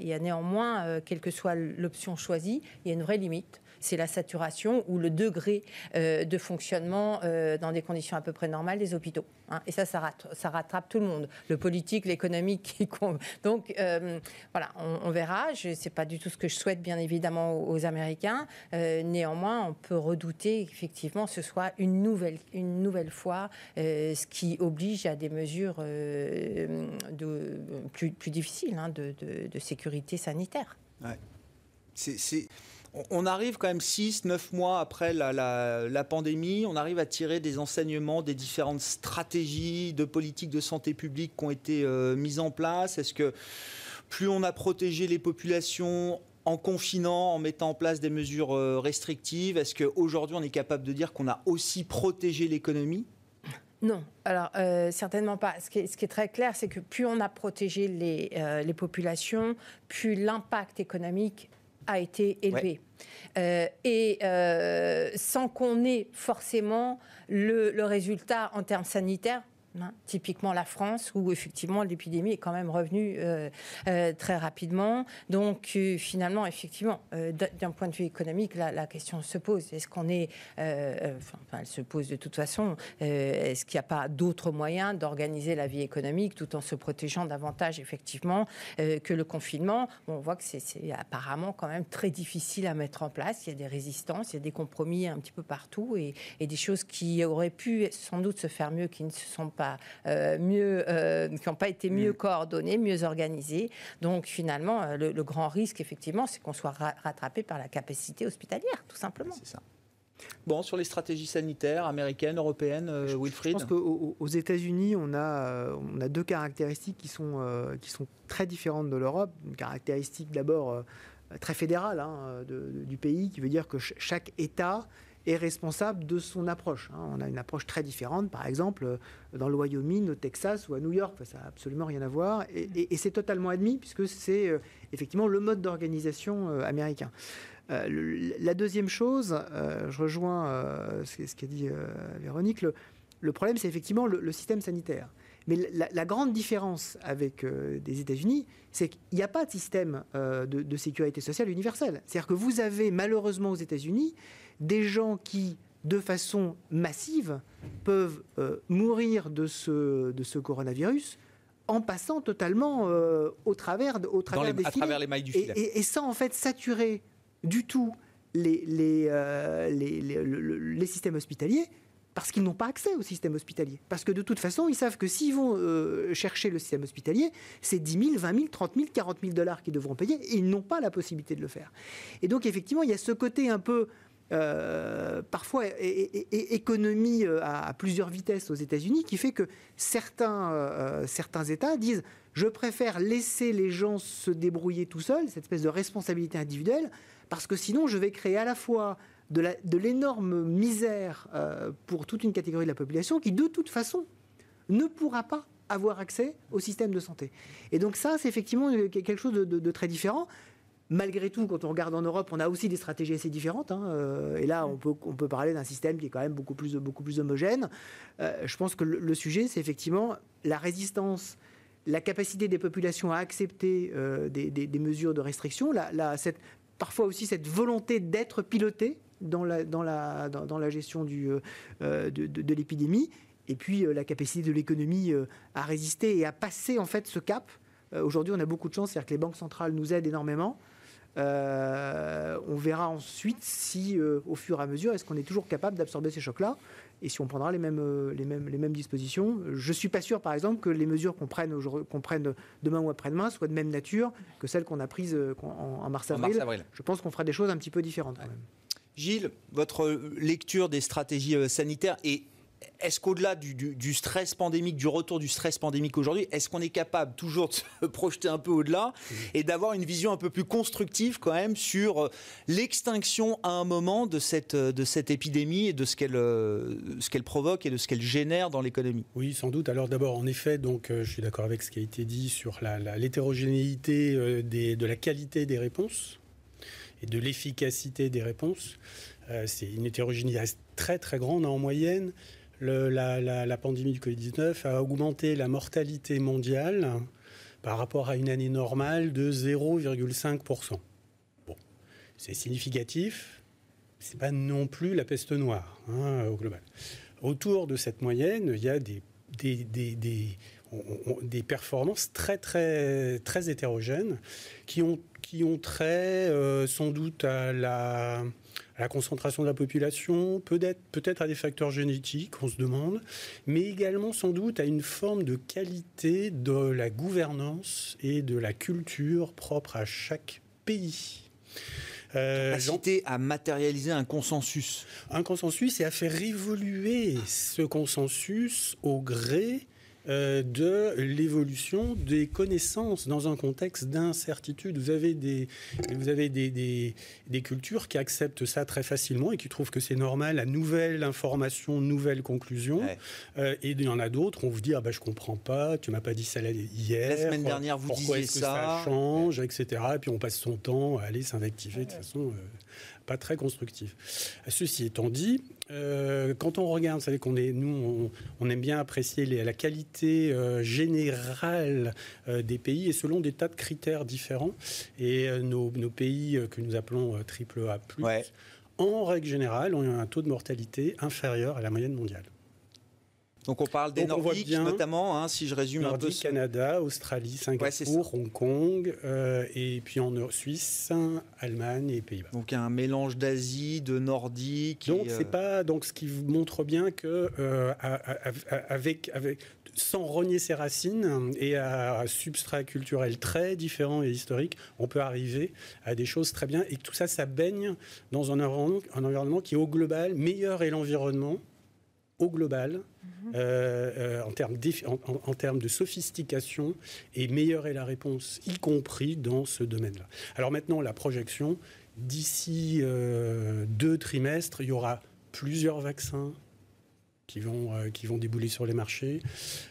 il, y a, néanmoins, quelle que soit l'option choisie, il y a une vraie limite c'est la saturation ou le degré euh, de fonctionnement euh, dans des conditions à peu près normales des hôpitaux. Hein. Et ça, ça, rattrape tout le monde, le politique, l'économique. Donc euh, voilà, on, verra. Ce n'est pas du tout ce que je souhaite, bien évidemment, aux, Américains. néanmoins, on peut redouter effectivement ce soit une nouvelle, une nouvelle fois, ce qui oblige à des mesures de, plus, difficiles hein, de, de, sécurité sanitaire. Ouais. C'est on arrive quand même 6, 9 mois après la, pandémie, on arrive à tirer des enseignements des différentes stratégies de politique de santé publique qui ont été euh, mises en place. Est-ce que plus on a protégé les populations en confinant, en mettant en place des mesures euh, restrictives, est-ce qu'aujourd'hui on est capable de dire qu'on a aussi protégé l'économie? Non, alors euh, certainement pas. Ce qui, est, très clair, c'est que plus on a protégé les populations, plus l'impact économique a été élevé. Euh, et euh, sans qu'on ait forcément le, le résultat en termes sanitaires Hein, typiquement la France, où effectivement l'épidémie est quand même revenue euh, euh, très rapidement. Donc euh, finalement, effectivement, d'un point de vue économique, la, question se pose. Est-ce qu'on est, enfin, elle se pose de toute façon. Est-ce qu'il n'y a pas d'autres moyens d'organiser la vie économique tout en se protégeant davantage effectivement que le confinement? On voit que c'est apparemment quand même très difficile à mettre en place. Il y a des résistances, il y a des compromis un petit peu partout et, et des choses qui auraient pu sans doute se faire mieux, qui ne se sont pas euh, mieux, euh, qui n'ont pas été mieux coordonnés, mieux organisés. Donc finalement, euh, le, grand risque, effectivement, c'est qu'on soit rattrapé par la capacité hospitalière, tout simplement. C'est ça. Bon, sur les stratégies sanitaires américaines, européennes, Wilfried Je pense qu'aux États-Unis, on a, on a deux caractéristiques qui sont, qui sont très différentes de l'Europe. Une caractéristique d'abord très fédérale hein, du pays, qui veut dire que chaque État est responsable de son approche. Hein. On a une approche très différente, par exemple, euh, dans le Wyoming, au Texas ou à New York. ça n'a absolument rien à voir. Et, c'est totalement admis, puisque c'est euh, effectivement le mode d'organisation euh, américain. la deuxième chose, je rejoins ce, qu'a dit Véronique, le, problème, c'est effectivement le, système sanitaire. Mais la, grande différence avec des États-Unis, c'est qu'il n'y a pas de système de, de, sécurité sociale universel. C'est-à-dire que vous avez malheureusement aux États-Unis des gens qui, de façon massive, peuvent euh, mourir de ce, de ce coronavirus en passant totalement euh, au travers, au travers des à travers les mailles du filet. Et, sans en fait saturer du tout les, les, euh, les, les systèmes hospitaliers parce qu'ils n'ont pas accès au système hospitalier. Parce que de toute façon, ils savent que s'ils vont chercher le système hospitalier, c'est 10 000, 20 000, 30 000, 40 000 dollars qu'ils devront payer et ils n'ont pas la possibilité de le faire. Et donc, effectivement, il y a ce côté un peu euh, parfois économie euh, à, plusieurs vitesses aux États-Unis qui fait que certains, euh, certains États disent je préfère laisser les gens se débrouiller tout seuls, cette espèce de responsabilité individuelle, parce que sinon je vais créer à la fois de l'énorme misère pour toute une catégorie de la population qui de toute façon ne pourra pas avoir accès au système de santé. Et donc ça, c'est effectivement quelque chose de très différent. Malgré tout, quand on regarde en Europe, on a aussi des stratégies assez différentes. Hein, euh, et là, on peut, parler d'un système qui est quand même beaucoup plus, homogène. Euh, je pense que le, sujet, c'est effectivement la résistance, la capacité des populations à accepter euh, des, mesures de restriction, parfois aussi cette volonté d'être piloté dans la, gestion de, de l'épidémie, et puis la capacité de l'économie à résister et à passer en fait ce cap. Aujourd'hui, on a beaucoup de chance, c'est-à-dire que les banques centrales nous aident énormément. Euh, on verra ensuite si, euh, au fur et à mesure, est-ce qu'on est toujours capable d'absorber ces chocs-là et si on prendra les mêmes, euh, les mêmes, les mêmes dispositions. Je ne suis pas sûr, par exemple, que les mesures qu'on prenne, qu'on prenne demain ou après-demain soient de même nature que celles qu'on a prises en, mars-avril. Je pense qu'on fera des choses un petit peu différentes quand même. Gilles, votre lecture des stratégies sanitaires et est-ce qu'au-delà du, stress pandémique, du retour du stress pandémique aujourd'hui, est-ce qu'on est capable toujours de se projeter un peu au-delà et d'avoir une vision un peu plus constructive quand même sur euh, l'extinction à un moment de cette, euh, de cette épidémie et de ce qu'elle euh, ce qu'elle provoque et de ce qu'elle génère dans l'économie? Oui, sans doute. Alors d'abord, en effet, donc, je suis d'accord avec ce qui a été dit sur l'hétérogénéité de la qualité des réponses et de l'efficacité des réponses. C'est une hétérogénéité très très grande en moyenne la, pandémie du Covid-19 a augmenté la mortalité mondiale par rapport à une année normale de 0,5%. Bon, c'est significatif, c'est pas non plus la peste noire hein, au global. Autour de cette moyenne, il y a des, performances très, très, très hétérogènes qui ont, qui ont trait euh, sans doute à la à la concentration de la population, peut-être peut à des facteurs génétiques, on se demande, mais également sans doute à une forme de qualité de la gouvernance et de la culture propre à chaque pays. Euh, Capacité à matérialiser un consensus. Un consensus et à faire évoluer ce consensus au gré euh, de l'évolution des connaissances dans un contexte d'incertitude. Vous avez, des, vous avez des, des, cultures qui acceptent ça très facilement et qui trouvent que c'est normal, la nouvelle information, nouvelle conclusion. Euh, et il y en a d'autres, on vous dit ah bah, je comprends pas, tu m'as pas dit ça hier. La semaine dernière, vous pourquoi disiez est-ce que ça. change, etc. Et puis on passe son temps à aller s'invectiver de façon. Euh, pas très constructif. Ceci étant dit, euh, quand on regarde, vous savez qu'on est, nous, on, aime bien apprécier la qualité euh, générale euh, des pays et selon des tas de critères différents. Et nos, pays que nous appelons triple A+, en règle générale, ont un taux de mortalité inférieur à la moyenne mondiale. Donc on parle des Nordiques notamment, hein, si je résume un peu. Canada, Australie, Singapour, Hong Kong, euh, et puis en Suisse, Allemagne et Pays-Bas. Donc un mélange d'Asie, de Nordique. Donc c'est euh, pas donc ce qui montre bien que euh, avec avec sans renier ses racines et à un substrat culturel très différent et historique, on peut arriver à des choses très bien. Et tout ça, ça baigne dans un environnement, un environnement qui, au global, meilleur est l'environnement, au global, mhm. euh, euh, en, termes en, termes de sophistication, et meilleure est la réponse, y compris dans ce domaine-là. Alors maintenant, la projection, d'ici euh, deux trimestres, il y aura plusieurs vaccins qui vont, euh, qui vont débouler sur les marchés.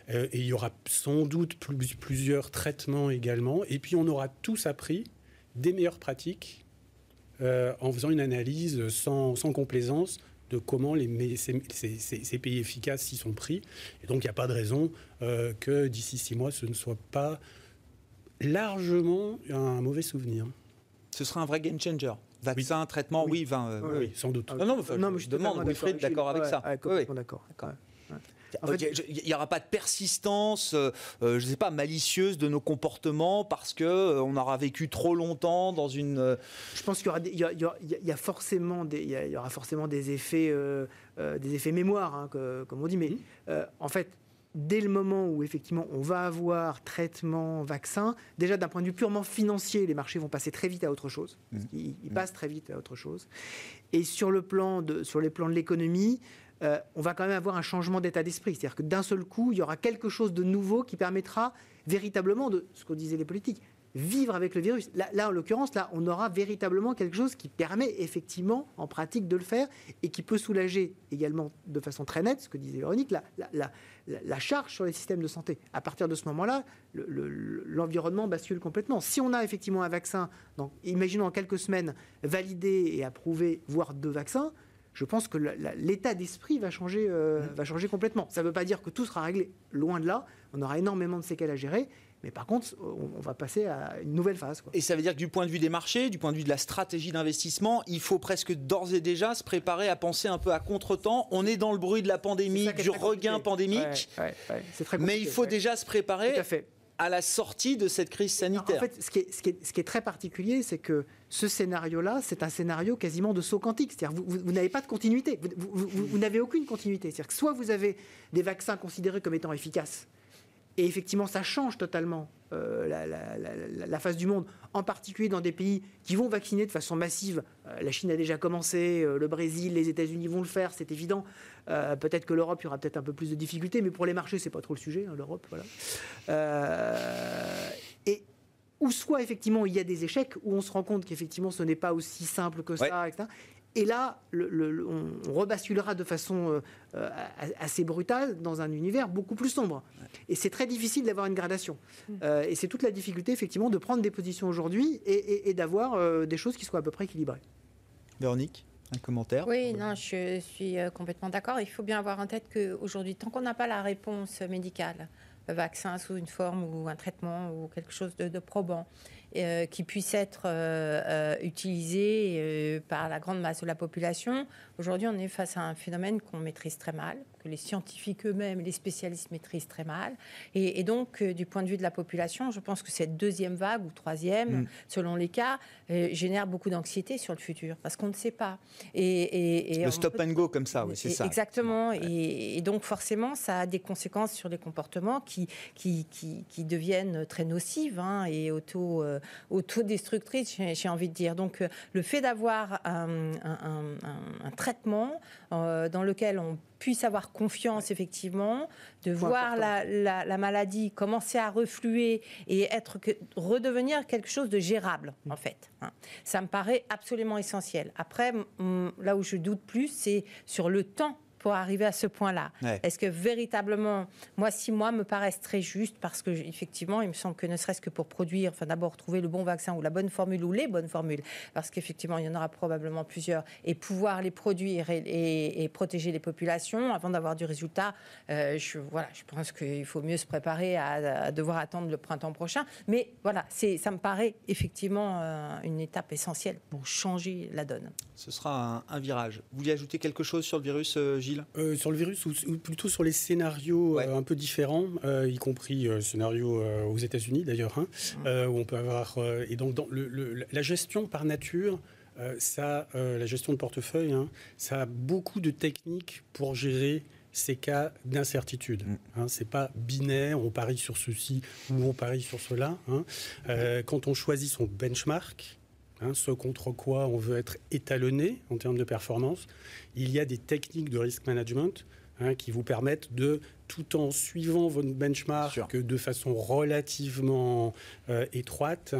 Euh, et il y aura sans doute plusieurs traitements également. Et puis on aura tous appris des meilleures pratiques euh, en faisant une analyse sans, sans complaisance de comment les, ces, ces, pays efficaces s'y sont pris. Et donc il n'y a pas de raison que d'ici six mois, ce ne soit pas largement un mauvais souvenir. Ce sera un vrai game changer. Vaccin, traitement, oui, oui, sans doute. non, non, mais je, demande, Wilfried, d'accord avec ça. d'accord. En fait, il n'y aura pas de persistance, euh, euh, je ne sais pas, malicieuse de nos comportements parce que euh, on aura vécu trop longtemps dans une. Je pense qu'il y aura, il y, a, forcément des, il y, aura forcément des effets, des effets mémoire, hein, comme on dit. Mais mmh. en fait, dès le moment où effectivement on va avoir traitement, vaccin, déjà d'un point de vue purement financier, les marchés vont passer très vite à autre chose. Mmh. Ils, mmh. passent très vite à autre chose. Et sur, le plan de, sur les plans de l'économie, euh, on va quand même avoir un changement d'état d'esprit. C'est-à-dire que d'un seul coup, il y aura quelque chose de nouveau qui permettra véritablement de, ce que disaient les politiques, vivre avec le virus. Là, en l'occurrence, là, on aura véritablement quelque chose qui permet effectivement, en pratique, de le faire et qui peut soulager également de façon très nette, ce que disait Véronique, la, la, charge sur les systèmes de santé. À partir de ce moment-là, l'environnement bascule complètement. Si on a effectivement un vaccin, donc, imaginons en quelques semaines, validé et approuvé, voire deux vaccins, je pense que l'état d'esprit va changer, euh, va changer complètement. Ça ne veut pas dire que tout sera réglé, loin de là. On aura énormément de séquelles à gérer, mais par contre, on, va passer à une nouvelle phase. Et ça veut dire que du point de vue des marchés, du point de vue de la stratégie d'investissement, il faut presque d'ores et déjà se préparer à penser un peu à contre-temps. On est dans le bruit de la pandémie, du regain pandémique, mais il faut déjà se préparer à la sortie de cette crise sanitaire. En fait, ce qui est, très particulier, c'est que ce scénario-là, c'est un scénario quasiment de saut quantique. C'est-à-dire vous, vous, n'avez pas de continuité. Vous, vous n'avez aucune continuité. C'est-à-dire que soit vous avez des vaccins considérés comme étant efficaces, et effectivement, ça change totalement euh, la, face du monde, en particulier dans des pays qui vont vacciner de façon massive. Euh, la Chine a déjà commencé, euh, le Brésil, les États-Unis vont le faire, c'est évident. peut-être que l'Europe, il y aura peut-être un peu plus de difficultés, mais pour les marchés, c'est pas trop le sujet, hein, l'Europe. Voilà. et ou soit effectivement il y a des échecs, où on se rend compte qu'effectivement ce n'est pas aussi simple que ça, etc. Et là, on, rebasculera de façon euh, euh, assez brutale dans un univers beaucoup plus sombre. Et c'est très difficile d'avoir une gradation. Mm. Euh, et c'est toute la difficulté, effectivement, de prendre des positions aujourd'hui et, d'avoir des choses qui soient à peu près équilibrées. Véronique un commentaire Oui, non, je suis complètement d'accord. Il faut bien avoir en tête qu'aujourd'hui, tant qu'on n'a pas la réponse médicale, vaccin sous une forme ou un traitement ou quelque chose de probant, euh, qui puisse être euh, euh, utilisé par la grande masse de la population. Aujourd'hui, on est face à un phénomène qu'on maîtrise très mal, que les scientifiques eux-mêmes, les spécialistes maîtrisent très mal. Et, donc, du point de vue de la population, je pense que cette deuxième vague ou troisième, mm. selon les cas, génère beaucoup d'anxiété sur le futur, parce qu'on ne sait pas. Et, le stop and go comme ça, oui, c'est ça. Exactement. Et, donc, forcément, ça a des conséquences sur les comportements qui, qui, qui, deviennent très nocives hein, et auto euh, autodestructrice, j'ai envie de dire. Donc, euh, le fait d'avoir un, traitement euh, dans lequel on puisse avoir confiance effectivement, de voir la, maladie commencer à refluer et être redevenir quelque chose de gérable en fait. Hein. Ça me paraît absolument essentiel. Après, là où je doute plus, c'est sur le temps pour arriver à ce point-là Est-ce que véritablement, moi, six mois me paraissent très justes parce que effectivement, il me semble que ne serait-ce que pour produire, enfin d'abord trouver le bon vaccin ou la bonne formule ou les bonnes formules, parce qu'effectivement, il y en aura probablement plusieurs, et pouvoir les produire et, protéger les populations avant d'avoir du résultat, euh, je, voilà, je pense qu'il faut mieux se préparer à, devoir attendre le printemps prochain. Mais voilà, c'est, ça me paraît effectivement euh, une étape essentielle pour changer la donne. Ce sera un, virage. Vous voulez ajouter quelque chose sur le virus, euh, euh, sur le virus, ou, plutôt sur les scénarios euh, un peu différents, euh, y compris scénario aux États-Unis d'ailleurs, hein, mmh. où on peut avoir. et donc, dans la gestion par nature, ça, la gestion de portefeuille, hein, ça a beaucoup de techniques pour gérer ces cas d'incertitude. Ce mmh. Hein, c'est pas binaire, on parie sur ceci ou on parie sur cela. Hein. quand on choisit son benchmark, Hein, ce contre quoi on veut être étalonné en termes de performance. Il y a des techniques de risk management hein, qui vous permettent de tout en suivant votre benchmark de façon relativement euh, étroite,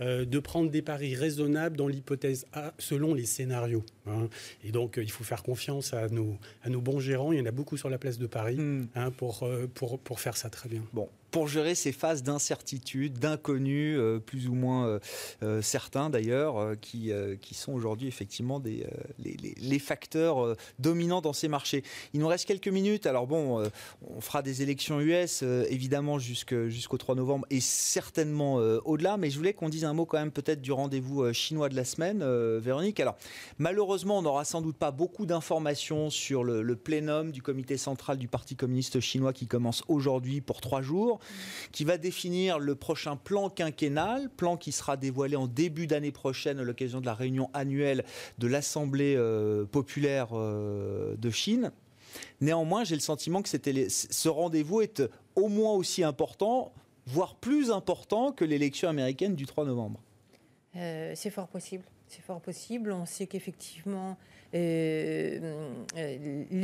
euh, de prendre des paris raisonnables dans l'hypothèse A selon les scénarios. Hein. Et donc, il faut faire confiance à nos, à nos bons gérants. Il y en a beaucoup sur la place de Paris hmm. pour, pour, pour faire ça très bien. Bon, pour gérer ces phases d'incertitude, d'inconnu, euh, plus ou moins euh, euh, certains d'ailleurs, qui, qui sont aujourd'hui effectivement des, les, facteurs dominants dans ces marchés. Il nous reste quelques minutes. Alors bon, on fera des élections US évidemment jusqu'au 3 novembre et certainement au-delà, mais je voulais qu'on dise un mot quand même peut-être du rendez-vous chinois de la semaine, Véronique. Alors malheureusement, on n'aura sans doute pas beaucoup d'informations sur le, le plénum du comité central du Parti communiste chinois qui commence aujourd'hui pour trois jours qui va définir le prochain plan quinquennal, plan qui sera dévoilé en début d'année prochaine à l'occasion de la réunion annuelle de l'Assemblée euh, populaire euh, de Chine. Néanmoins, j'ai le sentiment que ce rendez-vous est au moins aussi important, voire plus important que l'élection américaine du 3 novembre. Euh, c'est fort possible. C'est fort possible. On sait qu'effectivement, les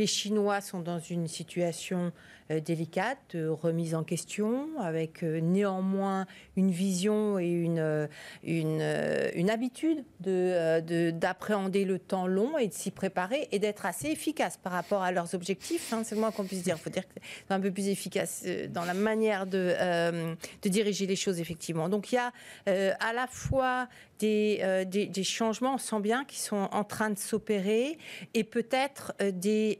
Chinois sont dans une situation délicate, remise en question, avec euh, néanmoins une vision et une, euh, une, habitude d'appréhender de, le temps long et de s'y préparer et d'être assez efficace par rapport à leurs objectifs. Hein, c'est le moins qu'on puisse dire. Il faut dire que c'est un peu plus efficace dans la manière de, de diriger les choses, effectivement. Donc il y a à la fois des, des, des, changements, on sent bien, qui sont en train de s'opérer et peut-être des,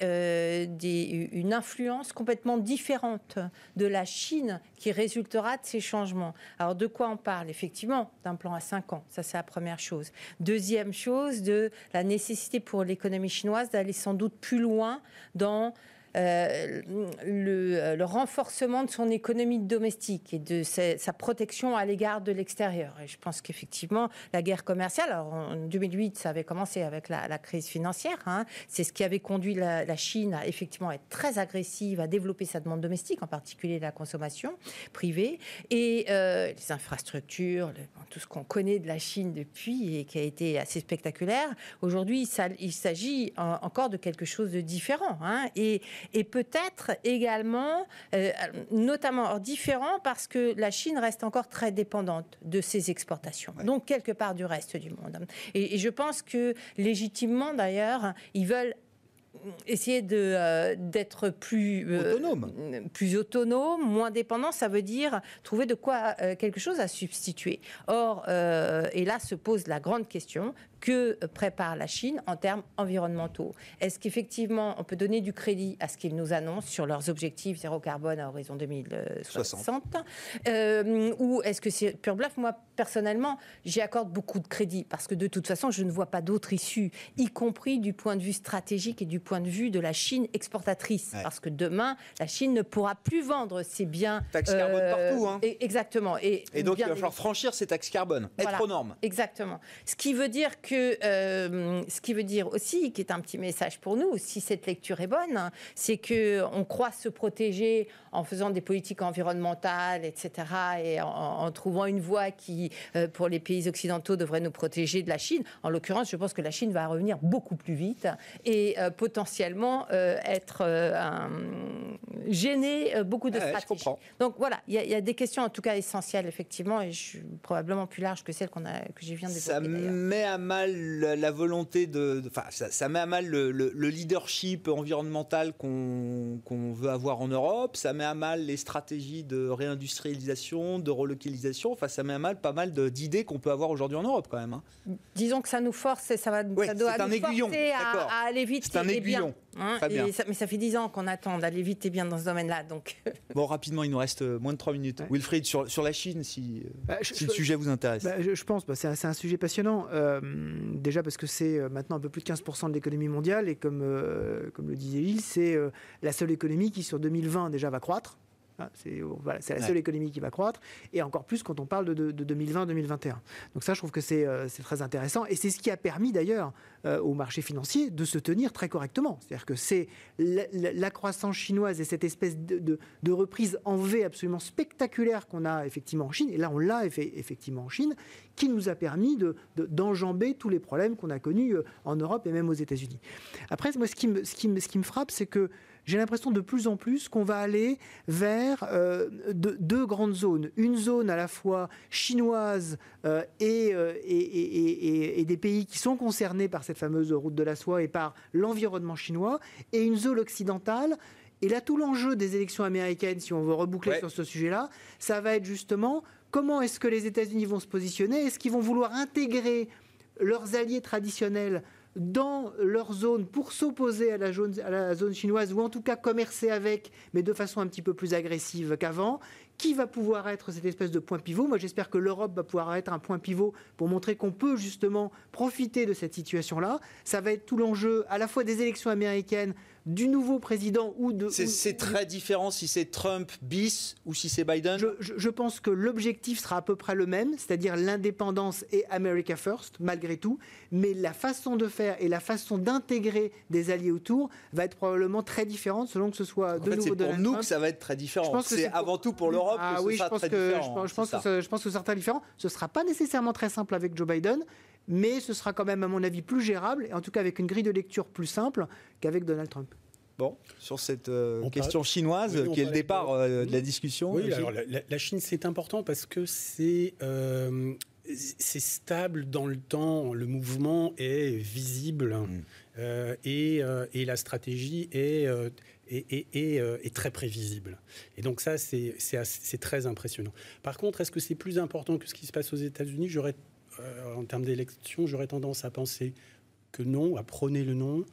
des, une influence complètement différente de la Chine qui résultera de ces changements. Alors de quoi on parle? Effectivement, d'un plan à 5 ans, ça c'est la première chose. Deuxième chose, de la nécessité pour l'économie chinoise d'aller sans doute plus loin dans euh, le, renforcement de son économie domestique et de sa, protection à l'égard de l'extérieur. Je pense qu'effectivement, la guerre commerciale, alors en 2008, ça avait commencé avec la, crise financière, hein, c'est ce qui avait conduit la, Chine à effectivement être très agressive, à développer sa demande domestique, en particulier la consommation privée, et euh, les infrastructures, tout ce qu'on connaît de la Chine depuis et qui a été assez spectaculaire. Aujourd'hui, il s'agit encore de quelque chose de différent. Hein, et, et peut-être également, euh, notamment différent parce que la Chine reste encore très dépendante de ses exportations, donc quelque part du reste du monde. Et, je pense que légitimement d'ailleurs, ils veulent essayer de euh, d'être plus euh, autonome, plus autonome, moins dépendant, ça veut dire trouver de quoi quelque chose à substituer. Or, et là se pose la grande question que prépare la Chine en termes environnementaux. Est-ce qu'effectivement on peut donner du crédit à ce qu'ils nous annoncent sur leurs objectifs zéro carbone à horizon 2060 euh, Ou est-ce que c'est pur bluff? Moi, personnellement, j'y accorde beaucoup de crédit parce que de toute façon, je ne vois pas d'autre issue, y compris du point de vue stratégique et du point de vue de la Chine exportatrice. Parce que demain, la Chine ne pourra plus vendre ses biens. Taxe carbone euh, partout. Hein. exactement. Et, donc, il va falloir franchir ces taxes carbone, être aux normes. Exactement. Ce qui veut dire que, euh, ce qui veut dire aussi, qui est un petit message pour nous, si cette lecture est bonne, c'est que on croit se protéger en faisant des politiques environnementales, etc., et en, trouvant une voie qui, euh, pour les pays occidentaux, devrait nous protéger de la Chine. En l'occurrence, je pense que la Chine va revenir beaucoup plus vite et euh, potentiellement être gêner beaucoup de stratégies. Donc voilà, il y, a des questions en tout cas essentielles effectivement, et je suis probablement plus large que celle qu'on a, que j'ai viens de. Ça met à mal la, volonté de. Enfin, ça, met à mal le, leadership environnemental qu'on veut avoir en Europe. Ça met à mal les stratégies de réindustrialisation, de relocalisation. Enfin, ça met à mal pas mal d'idées qu'on peut avoir aujourd'hui en Europe, quand même. Hein. Disons que ça nous force et ça va ça doit nous forcer à, aller vite. C'est un aiguillon. Hein, mais ça fait dix ans qu'on attend d'aller vite et bien dans ce domaine-là. Donc. bon, rapidement, il nous reste euh, moins de trois minutes. Wilfried, sur, sur la Chine, si, euh, bah, le sujet vous intéresse. Bah, je, pense, bah, c'est un, un, sujet passionnant. Euh, déjà parce que c'est maintenant un peu plus de 15% de l'économie mondiale et comme, comme le disait Gilles, c'est la seule économie qui sur 2020 déjà va croître. Hein, c'est voilà, la seule économie qui va croître, et encore plus quand on parle de, 2020-2021. Donc ça, je trouve que c'est très intéressant, et c'est ce qui a permis d'ailleurs au marché financier de se tenir très correctement. C'est-à-dire que c'est la, croissance chinoise et cette espèce de, reprise en V absolument spectaculaire qu'on a effectivement en Chine, et là on l'a effectivement en Chine, qui nous a permis d'enjamber tous les problèmes qu'on a connus en Europe et même aux États-Unis. Après, moi, ce qui me, ce qui me, ce qui me frappe, c'est que j'ai l'impression de plus en plus qu'on va aller vers euh, deux grandes zones. Une zone à la fois chinoise euh, euh, et, et, des pays qui sont concernés par cette fameuse route de la soie et par l'environnement chinois, et une zone occidentale. Et là, tout l'enjeu des élections américaines, si on veut reboucler sur ce sujet-là, ça va être justement comment est-ce que les États-Unis vont se positionner? Est-ce qu'ils vont vouloir intégrer leurs alliés traditionnels dans leur zone pour s'opposer à, la zone chinoise ou en tout cas commercer avec, mais de façon un petit peu plus agressive qu'avant. Qui va pouvoir être cette espèce de point pivot? Moi, j'espère que l'Europe va pouvoir être un point pivot pour montrer qu'on peut justement profiter de cette situation-là. Ça va être tout l'enjeu à la fois des élections américaines du nouveau président ou de. C'est très différent si c'est Trump bis ou si c'est Biden je, pense que l'objectif sera à peu près le même, c'est-à-dire l'indépendance et America First, malgré tout. Mais la façon de faire et la façon d'intégrer des alliés autour va être probablement très différente selon que ce soit de nouveau C'est pour nous que ça va être très différent. C'est avant tout pour l'Europe ah, que oui, ce sera très différent. Je, pense que, je pense que ce sera très différent. Ce ne sera pas nécessairement très simple avec Joe Biden mais ce sera quand même, à mon avis, plus gérable, et en tout cas avec une grille de lecture plus simple qu'avec Donald Trump. Bon, sur cette euh, question chinoise, qui est le départ euh, de la discussion. Oui, alors la, Chine, c'est important parce que c'est euh, c'est stable dans le temps, le mouvement est visible mm. et, et, la stratégie est, est, est, très prévisible. Et donc ça, c'est très impressionnant. Par contre, est-ce que c'est plus important que ce qui se passe aux États-Unis? J'aurais en termes d'élection, j'aurais tendance à penser que non, à prôner le non,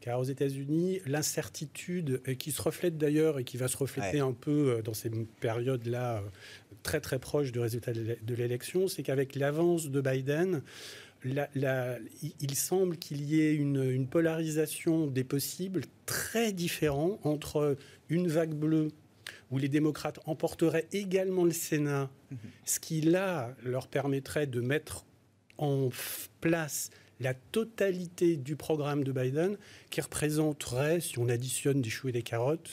car aux États-Unis, l'incertitude, qui se reflète d'ailleurs et qui va se refléter un peu euh, dans ces périodes-là euh, très très proches du résultat de l'élection, c'est qu'avec l'avance de Biden, il semble qu'il y ait une, polarisation des possibles très différents entre une vague bleue où les démocrates emporteraient également le Sénat, mm-hmm. ce qui là leur permettrait de mettre en place la totalité du programme de Biden, qui représenterait, si on additionne des choux et des carottes,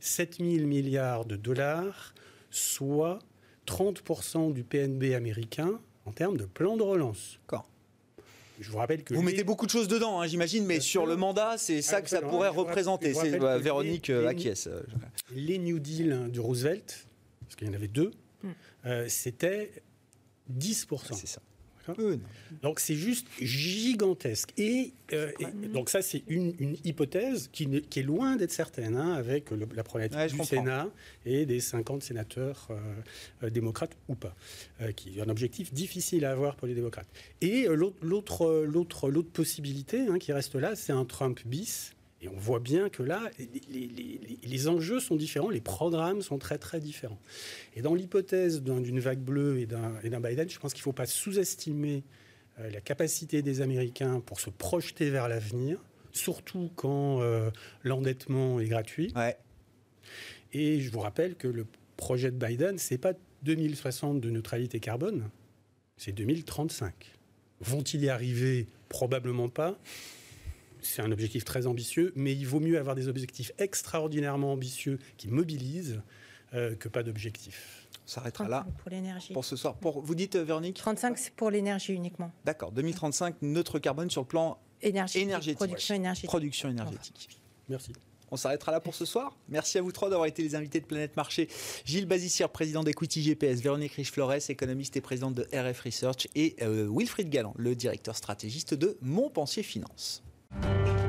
7 000 milliards de dollars, soit 30% du PNB américain en termes de plan de relance. Je vous rappelle que vous mettez beaucoup de choses dedans, hein, j'imagine, mais sur le mandat, c'est ça que ça pourrait représenter. C'est Véronique les, acquiesce. Les New Deal du Roosevelt, parce qu'il y en avait deux, hmm. euh, c'était 10%. C'est ça. Donc c'est juste gigantesque. Et, euh, donc ça c'est une, hypothèse qui, est loin d'être certaine, hein, avec la problématique du Sénat et des 50 sénateurs euh, euh, démocrates ou pas, qui est un objectif difficile à avoir pour les démocrates. Et l'autre l'autre possibilité hein, qui reste là, c'est un Trump bis et on voit bien que là, les, enjeux sont différents, les programmes sont très très différents. Et dans l'hypothèse d'une vague bleue et d'un Biden, je pense qu'il ne faut pas sous-estimer euh, la capacité des Américains pour se projeter vers l'avenir, surtout quand euh, l'endettement est gratuit. Et je vous rappelle que le projet de Biden, c'est pas 2060 de neutralité carbone, c'est 2035. Vont-ils y arriver? Probablement pas c'est un objectif très ambitieux, mais il vaut mieux avoir des objectifs extraordinairement ambitieux qui mobilisent euh, que pas d'objectifs. On s'arrêtera là pour l'énergie. Pour ce soir. Pour, vous dites, euh, Véronique 35, c'est pour l'énergie uniquement. D'accord. 2035, neutre carbone sur le plan énergétique. Production énergétique. Production énergétique. Merci. On s'arrêtera là pour ce soir. Merci à vous trois d'avoir été les invités de Planète Marché. Gilles Bazissière, président d'Equity GPS, Véronique Riche-Flores, économiste et présidente de RF Research, et euh, Wilfried Galland, le directeur stratégiste de Montpensier Finance. Thank you.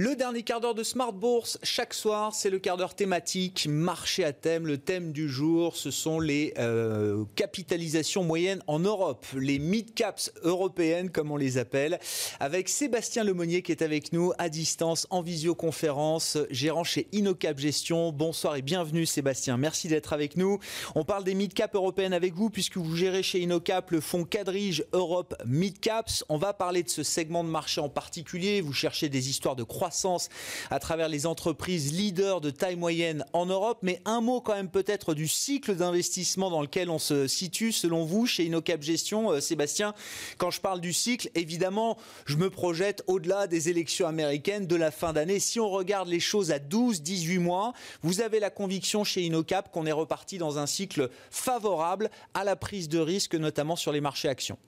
Le dernier quart d'heure de Smart Bourse, chaque soir, c'est le quart d'heure thématique, marché à thème. Le thème du jour, ce sont les euh, capitalisations moyennes en Europe, les mid-caps européennes, comme on les appelle, avec Sébastien Lemonnier qui est avec nous à distance en visioconférence, gérant chez InnoCap Gestion. Bonsoir et bienvenue Sébastien, merci d'être avec nous. On parle des mid-caps européennes avec vous puisque vous gérez chez InnoCap le fonds Quadrige Europe Mid-Caps. On va parler de ce segment de marché en particulier. Vous cherchez des histoires de croissance croissance à travers les entreprises leaders de taille moyenne en Europe. Mais un mot quand même peut-être du cycle d'investissement dans lequel on se situe selon vous chez InnoCap Gestion. Euh, Sébastien, quand je parle du cycle, évidemment, je me projette au-delà des élections américaines de la fin d'année. Si on regarde les choses à 12, 18 mois, vous avez la conviction chez InnoCap qu'on est reparti dans un cycle favorable à la prise de risque, notamment sur les marchés actions.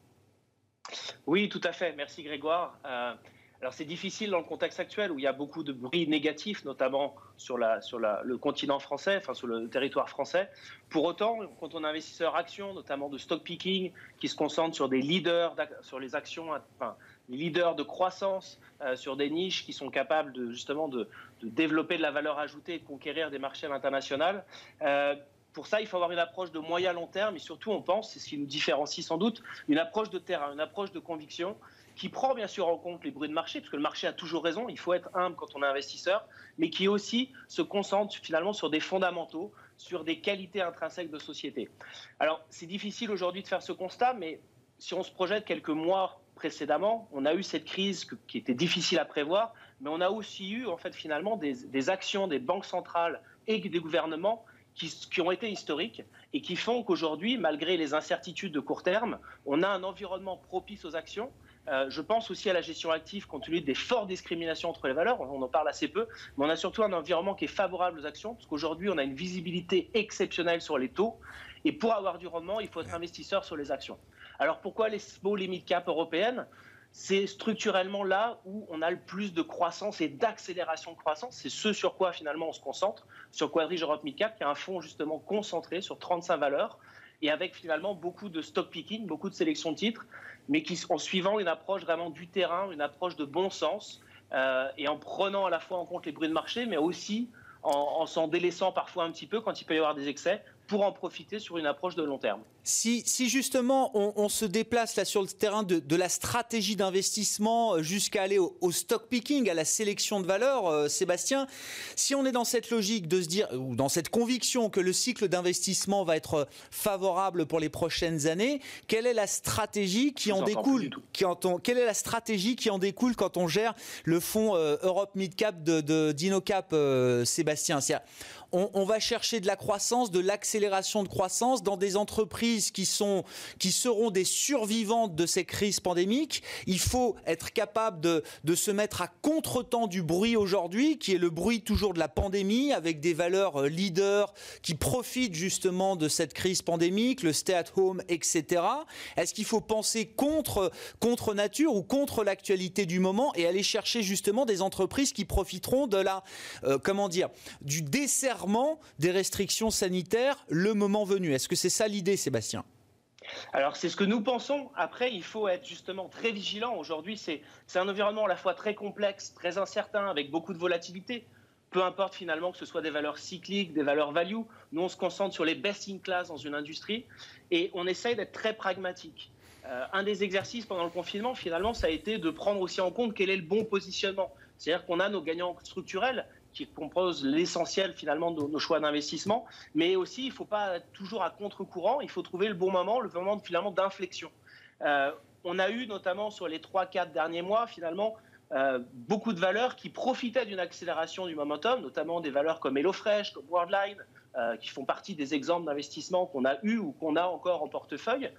Oui, tout à fait. Merci Grégoire. Euh, alors c'est difficile dans le contexte actuel où il y a beaucoup de bruit négatif, notamment sur, le continent français, enfin sur le territoire français. Pour autant, quand on est investisseur action, notamment de stock picking, qui se concentre sur des leaders, sur les actions, enfin, les leaders de croissance, euh, sur des niches qui sont capables de justement de, développer de la valeur ajoutée et de conquérir des marchés à l'international. Euh, pour ça, il faut avoir une approche de moyen long terme et surtout, on pense, c'est ce qui nous différencie sans doute, une approche de terrain, une approche de conviction qui prend bien sûr en compte les bruits de marché, parce que le marché a toujours raison, il faut être humble quand on est investisseur, mais qui aussi se concentre finalement sur des fondamentaux, sur des qualités intrinsèques de société. Alors c'est difficile aujourd'hui de faire ce constat, mais si on se projette quelques mois précédemment, on a eu cette crise qui était difficile à prévoir, mais on a aussi eu en fait finalement des, actions des banques centrales et des gouvernements qui, qui, ont été historiques et qui font qu'aujourd'hui, malgré les incertitudes de court terme, on a un environnement propice aux actions euh, je pense aussi à la gestion active compte tenu des fortes discriminations entre les valeurs. On en parle assez peu, mais on a surtout un environnement qui est favorable aux actions parce qu'aujourd'hui, on a une visibilité exceptionnelle sur les taux. Et pour avoir du rendement, il faut être investisseur sur les actions. Alors pourquoi les small les mid cap européennes? C'est structurellement là où on a le plus de croissance et d'accélération de croissance. C'est ce sur quoi finalement on se concentre, sur Quadrige Europe Midcap, qui est un fonds justement concentré sur 35 valeurs et avec finalement beaucoup de stock picking, beaucoup de sélection de titres mais qui, en suivant une approche vraiment du terrain, une approche de bon sens, euh, et en prenant à la fois en compte les bruits de marché, mais aussi en, en s'en délaissant parfois un petit peu quand il peut y avoir des excès, pour en profiter sur une approche de long terme. Si, si justement on, se déplace là sur le terrain de, de la stratégie d'investissement euh, jusqu'à aller au, stock picking, à la sélection de valeurs, euh, Sébastien, si on est dans cette logique de se dire, ou dans cette conviction que le cycle d'investissement va être favorable pour les prochaines années, quelle est la stratégie qui en découle qui en, Quelle est la stratégie qui en découle quand on gère le fonds euh, Europe Mid Cap de, d'Inocap, Sébastien? On, va chercher de la croissance, de l'accélération de croissance dans des entreprises qui, sont, qui seront des survivantes de ces crises pandémiques. Il faut être capable de, se mettre à contre-temps du bruit aujourd'hui, qui est le bruit toujours de la pandémie, avec des valeurs euh, leaders qui profitent justement de cette crise pandémique, le stay at home, etc. Est-ce qu'il faut penser contre, contre nature ou contre l'actualité du moment et aller chercher justement des entreprises qui profiteront de la, euh, comment dire, du dessert des restrictions sanitaires le moment venu? Est-ce que c'est ça l'idée, Sébastien? Alors c'est ce que nous pensons. Après, il faut être justement très vigilant. Aujourd'hui, c'est un environnement à la fois très complexe, très incertain, avec beaucoup de volatilité. Peu importe finalement que ce soit des valeurs cycliques, des valeurs value, nous on se concentre sur les best in class dans une industrie et on essaye d'être très pragmatique. Euh, un des exercices pendant le confinement, finalement, ça a été de prendre aussi en compte quel est le bon positionnement. C'est-à-dire qu'on a nos gagnants structurels qui composent l'essentiel finalement de nos choix d'investissement. Mais aussi, il ne faut pas être toujours à contre-courant, il faut trouver le bon moment, le moment finalement d'inflexion. Euh, on a eu notamment sur les 3-4 derniers mois finalement euh, beaucoup de valeurs qui profitaient d'une accélération du momentum, notamment des valeurs comme HelloFresh, comme Worldline, euh, qui font partie des exemples d'investissement qu'on a eu ou qu'on a encore en portefeuille,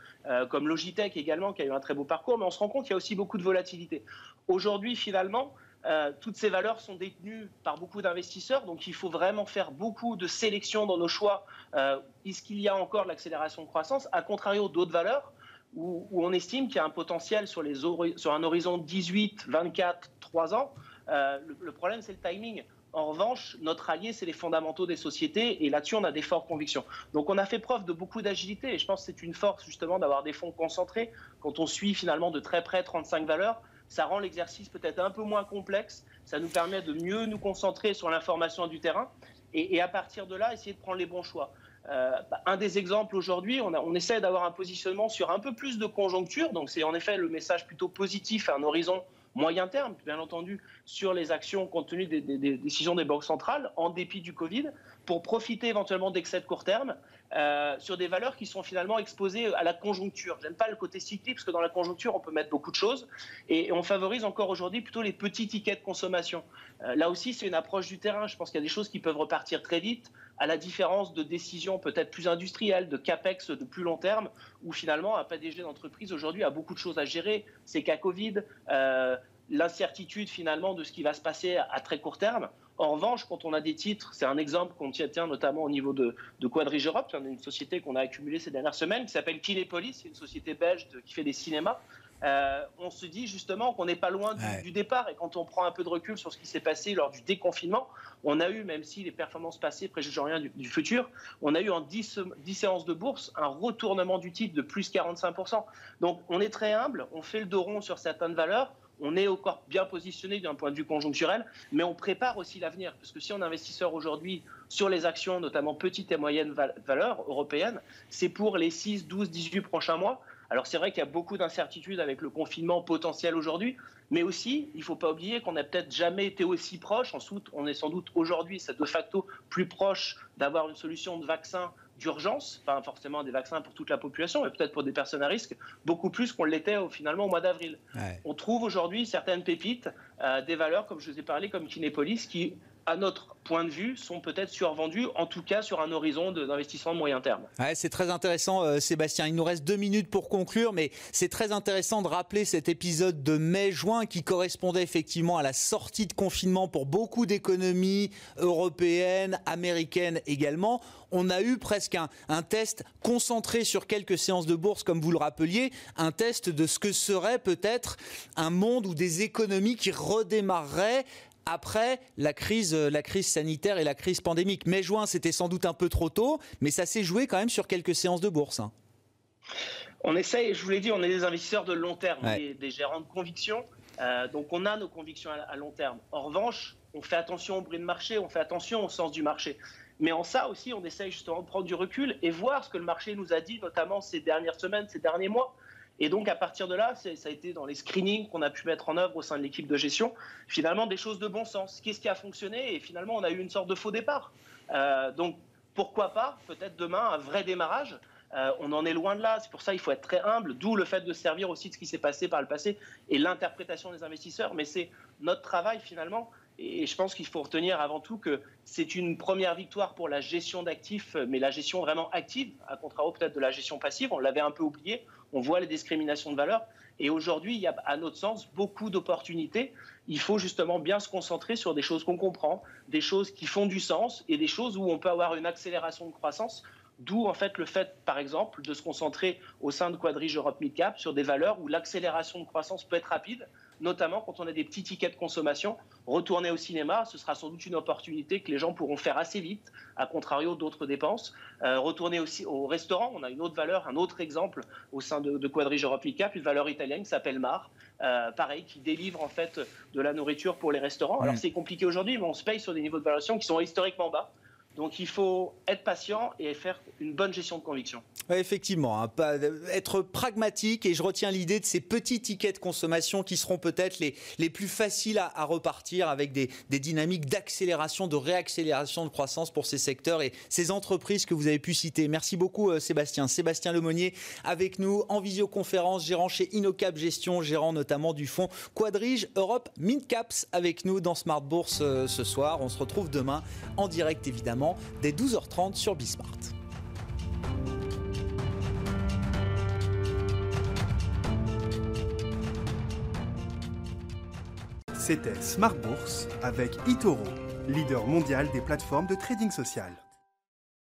comme Logitech également, qui a eu un très beau parcours, mais on se rend compte qu'il y a aussi beaucoup de volatilité. Aujourd'hui, finalement, euh, toutes ces valeurs sont détenues par beaucoup d'investisseurs, donc il faut vraiment faire beaucoup de sélection dans nos choix. Euh, est-ce qu'il y a encore de l'accélération de croissance À contrario d'autres valeurs où, on estime qu'il y a un potentiel sur, un horizon 18, 24, 3 ans? Euh, le, problème, c'est le timing. En revanche, notre allié, c'est les fondamentaux des sociétés et là-dessus, on a des fortes convictions. Donc, on a fait preuve de beaucoup d'agilité et je pense que c'est une force justement d'avoir des fonds concentrés. Quand on suit finalement de très près 35 valeurs, Ça rend l'exercice peut-être un peu moins complexe. Ça nous permet de mieux nous concentrer sur l'information du terrain et, à partir de là, essayer de prendre les bons choix. Euh, bah, un des exemples aujourd'hui, on, essaie d'avoir un positionnement sur un peu plus de conjoncture. Donc c'est en effet le message plutôt positif à un horizon moyen terme, bien entendu, sur les actions compte tenu des, des, décisions des banques centrales, en dépit du Covid, pour profiter éventuellement d'excès de court terme euh, sur des valeurs qui sont finalement exposées à la conjoncture. J'aime pas le côté cyclique, parce que dans la conjoncture, on peut mettre beaucoup de choses, et on favorise encore aujourd'hui plutôt les petits tickets de consommation. Euh, là aussi, c'est une approche du terrain. Je pense qu'il y a des choses qui peuvent repartir très vite, à la différence de décisions peut-être plus industrielles, de capex de plus long terme, où finalement un PDG d'entreprise aujourd'hui a beaucoup de choses à gérer. C'est qu'à Covid, euh, l'incertitude finalement de ce qui va se passer à très court terme. En revanche, quand on a des titres, c'est un exemple qu'on tient notamment au niveau de, de Quadrige Europe, une société qu'on a accumulée ces dernières semaines, qui s'appelle Kinépolis, c'est une société belge de, qui fait des cinémas. Euh, on se dit justement qu'on n'est pas loin du, ouais. du, départ. Et quand on prend un peu de recul sur ce qui s'est passé lors du déconfinement, on a eu, même si les performances passées préjugent rien du, du, futur, on a eu en 10, 10, séances de bourse un retournement du titre de plus 45%. Donc on est très humble, on fait le dos rond sur certaines valeurs on est encore bien positionné d'un point de vue conjoncturel, mais on prépare aussi l'avenir. Parce que si on est investisseur aujourd'hui sur les actions, notamment petites et moyennes valeurs européennes, c'est pour les 6, 12, 18 prochains mois. Alors c'est vrai qu'il y a beaucoup d'incertitudes avec le confinement potentiel aujourd'hui, mais aussi, il ne faut pas oublier qu'on n'a peut-être jamais été aussi proche. Ensuite, on est sans doute aujourd'hui, c'est de facto plus proche d'avoir une solution de vaccin d'urgence, pas forcément des vaccins pour toute la population, mais peut-être pour des personnes à risque, beaucoup plus qu'on l'était au, finalement au mois d'avril. Ouais. On trouve aujourd'hui certaines pépites, euh, des valeurs, comme je vous ai parlé, comme Kinépolis, qui à notre point de vue, sont peut-être survendus, en tout cas sur un horizon d'investissement de moyen terme. C'est très intéressant, euh, Sébastien. Il nous reste deux minutes pour conclure, mais c'est très intéressant de rappeler cet épisode de mai-juin qui correspondait effectivement à la sortie de confinement pour beaucoup d'économies européennes, américaines également. On a eu presque un, un test concentré sur quelques séances de bourse, comme vous le rappeliez, un test de ce que serait peut-être un monde ou des économies qui redémarreraient après la crise, la crise sanitaire et la crise pandémique. Mai-juin, c'était sans doute un peu trop tôt, mais ça s'est joué quand même sur quelques séances de bourse. Hein. On essaye, je vous l'ai dit, on est des investisseurs de long terme, ouais. des, des, gérants de conviction. Euh, donc on a nos convictions à, à, long terme. En revanche, on fait attention au bruit de marché, on fait attention au sens du marché. Mais en ça aussi, on essaye justement de prendre du recul et voir ce que le marché nous a dit, notamment ces dernières semaines, ces derniers mois. Et donc, à partir de là, ça a été dans les screenings qu'on a pu mettre en œuvre au sein de l'équipe de gestion, finalement, des choses de bon sens. Qu'est-ce qui a fonctionné? Et finalement, on a eu une sorte de faux départ. Euh, donc, pourquoi pas, peut-être demain, un vrai démarrage euh, on en est loin de là. C'est pour ça qu'il faut être très humble, d'où le fait de servir aussi de ce qui s'est passé par le passé et l'interprétation des investisseurs. Mais c'est notre travail finalement. Et je pense qu'il faut retenir avant tout que c'est une première victoire pour la gestion d'actifs, mais la gestion vraiment active, à contrario peut-être de la gestion passive. On l'avait un peu oublié. On voit les discriminations de valeur. Et aujourd'hui, il y a, à notre sens, beaucoup d'opportunités. Il faut justement bien se concentrer sur des choses qu'on comprend, des choses qui font du sens et des choses où on peut avoir une accélération de croissance D'où en fait le fait, par exemple, de se concentrer au sein de Quadrige Europe Midcap sur des valeurs où l'accélération de croissance peut être rapide, notamment quand on a des petits tickets de consommation. Retourner au cinéma, ce sera sans doute une opportunité que les gens pourront faire assez vite, à contrario d'autres dépenses. Euh, retourner aussi au restaurant, on a une autre valeur, un autre exemple au sein de, de Quadrige Europe une valeur italienne qui s'appelle Mar, euh, pareil, qui délivre en fait de la nourriture pour les restaurants. Alors c'est compliqué aujourd'hui, mais on se paye sur des niveaux de valorisation qui sont historiquement bas. Donc il faut être patient et faire une bonne gestion de conviction. Effectivement, hein, pas, être pragmatique et je retiens l'idée de ces petits tickets de consommation qui seront peut-être les, les plus faciles à, repartir avec des, des dynamiques d'accélération, de réaccélération de croissance pour ces secteurs et ces entreprises que vous avez pu citer. Merci beaucoup euh, Sébastien. Sébastien Lemonnier avec nous en visioconférence, gérant chez Innocap Gestion, gérant notamment du fonds Quadrige Europe Midcaps avec nous dans Smart Bourse euh, ce soir. On se retrouve demain en direct évidemment dès 12h30 sur Bismart. C'était Smart Bourse avec Itoro, leader mondial des plateformes de trading social.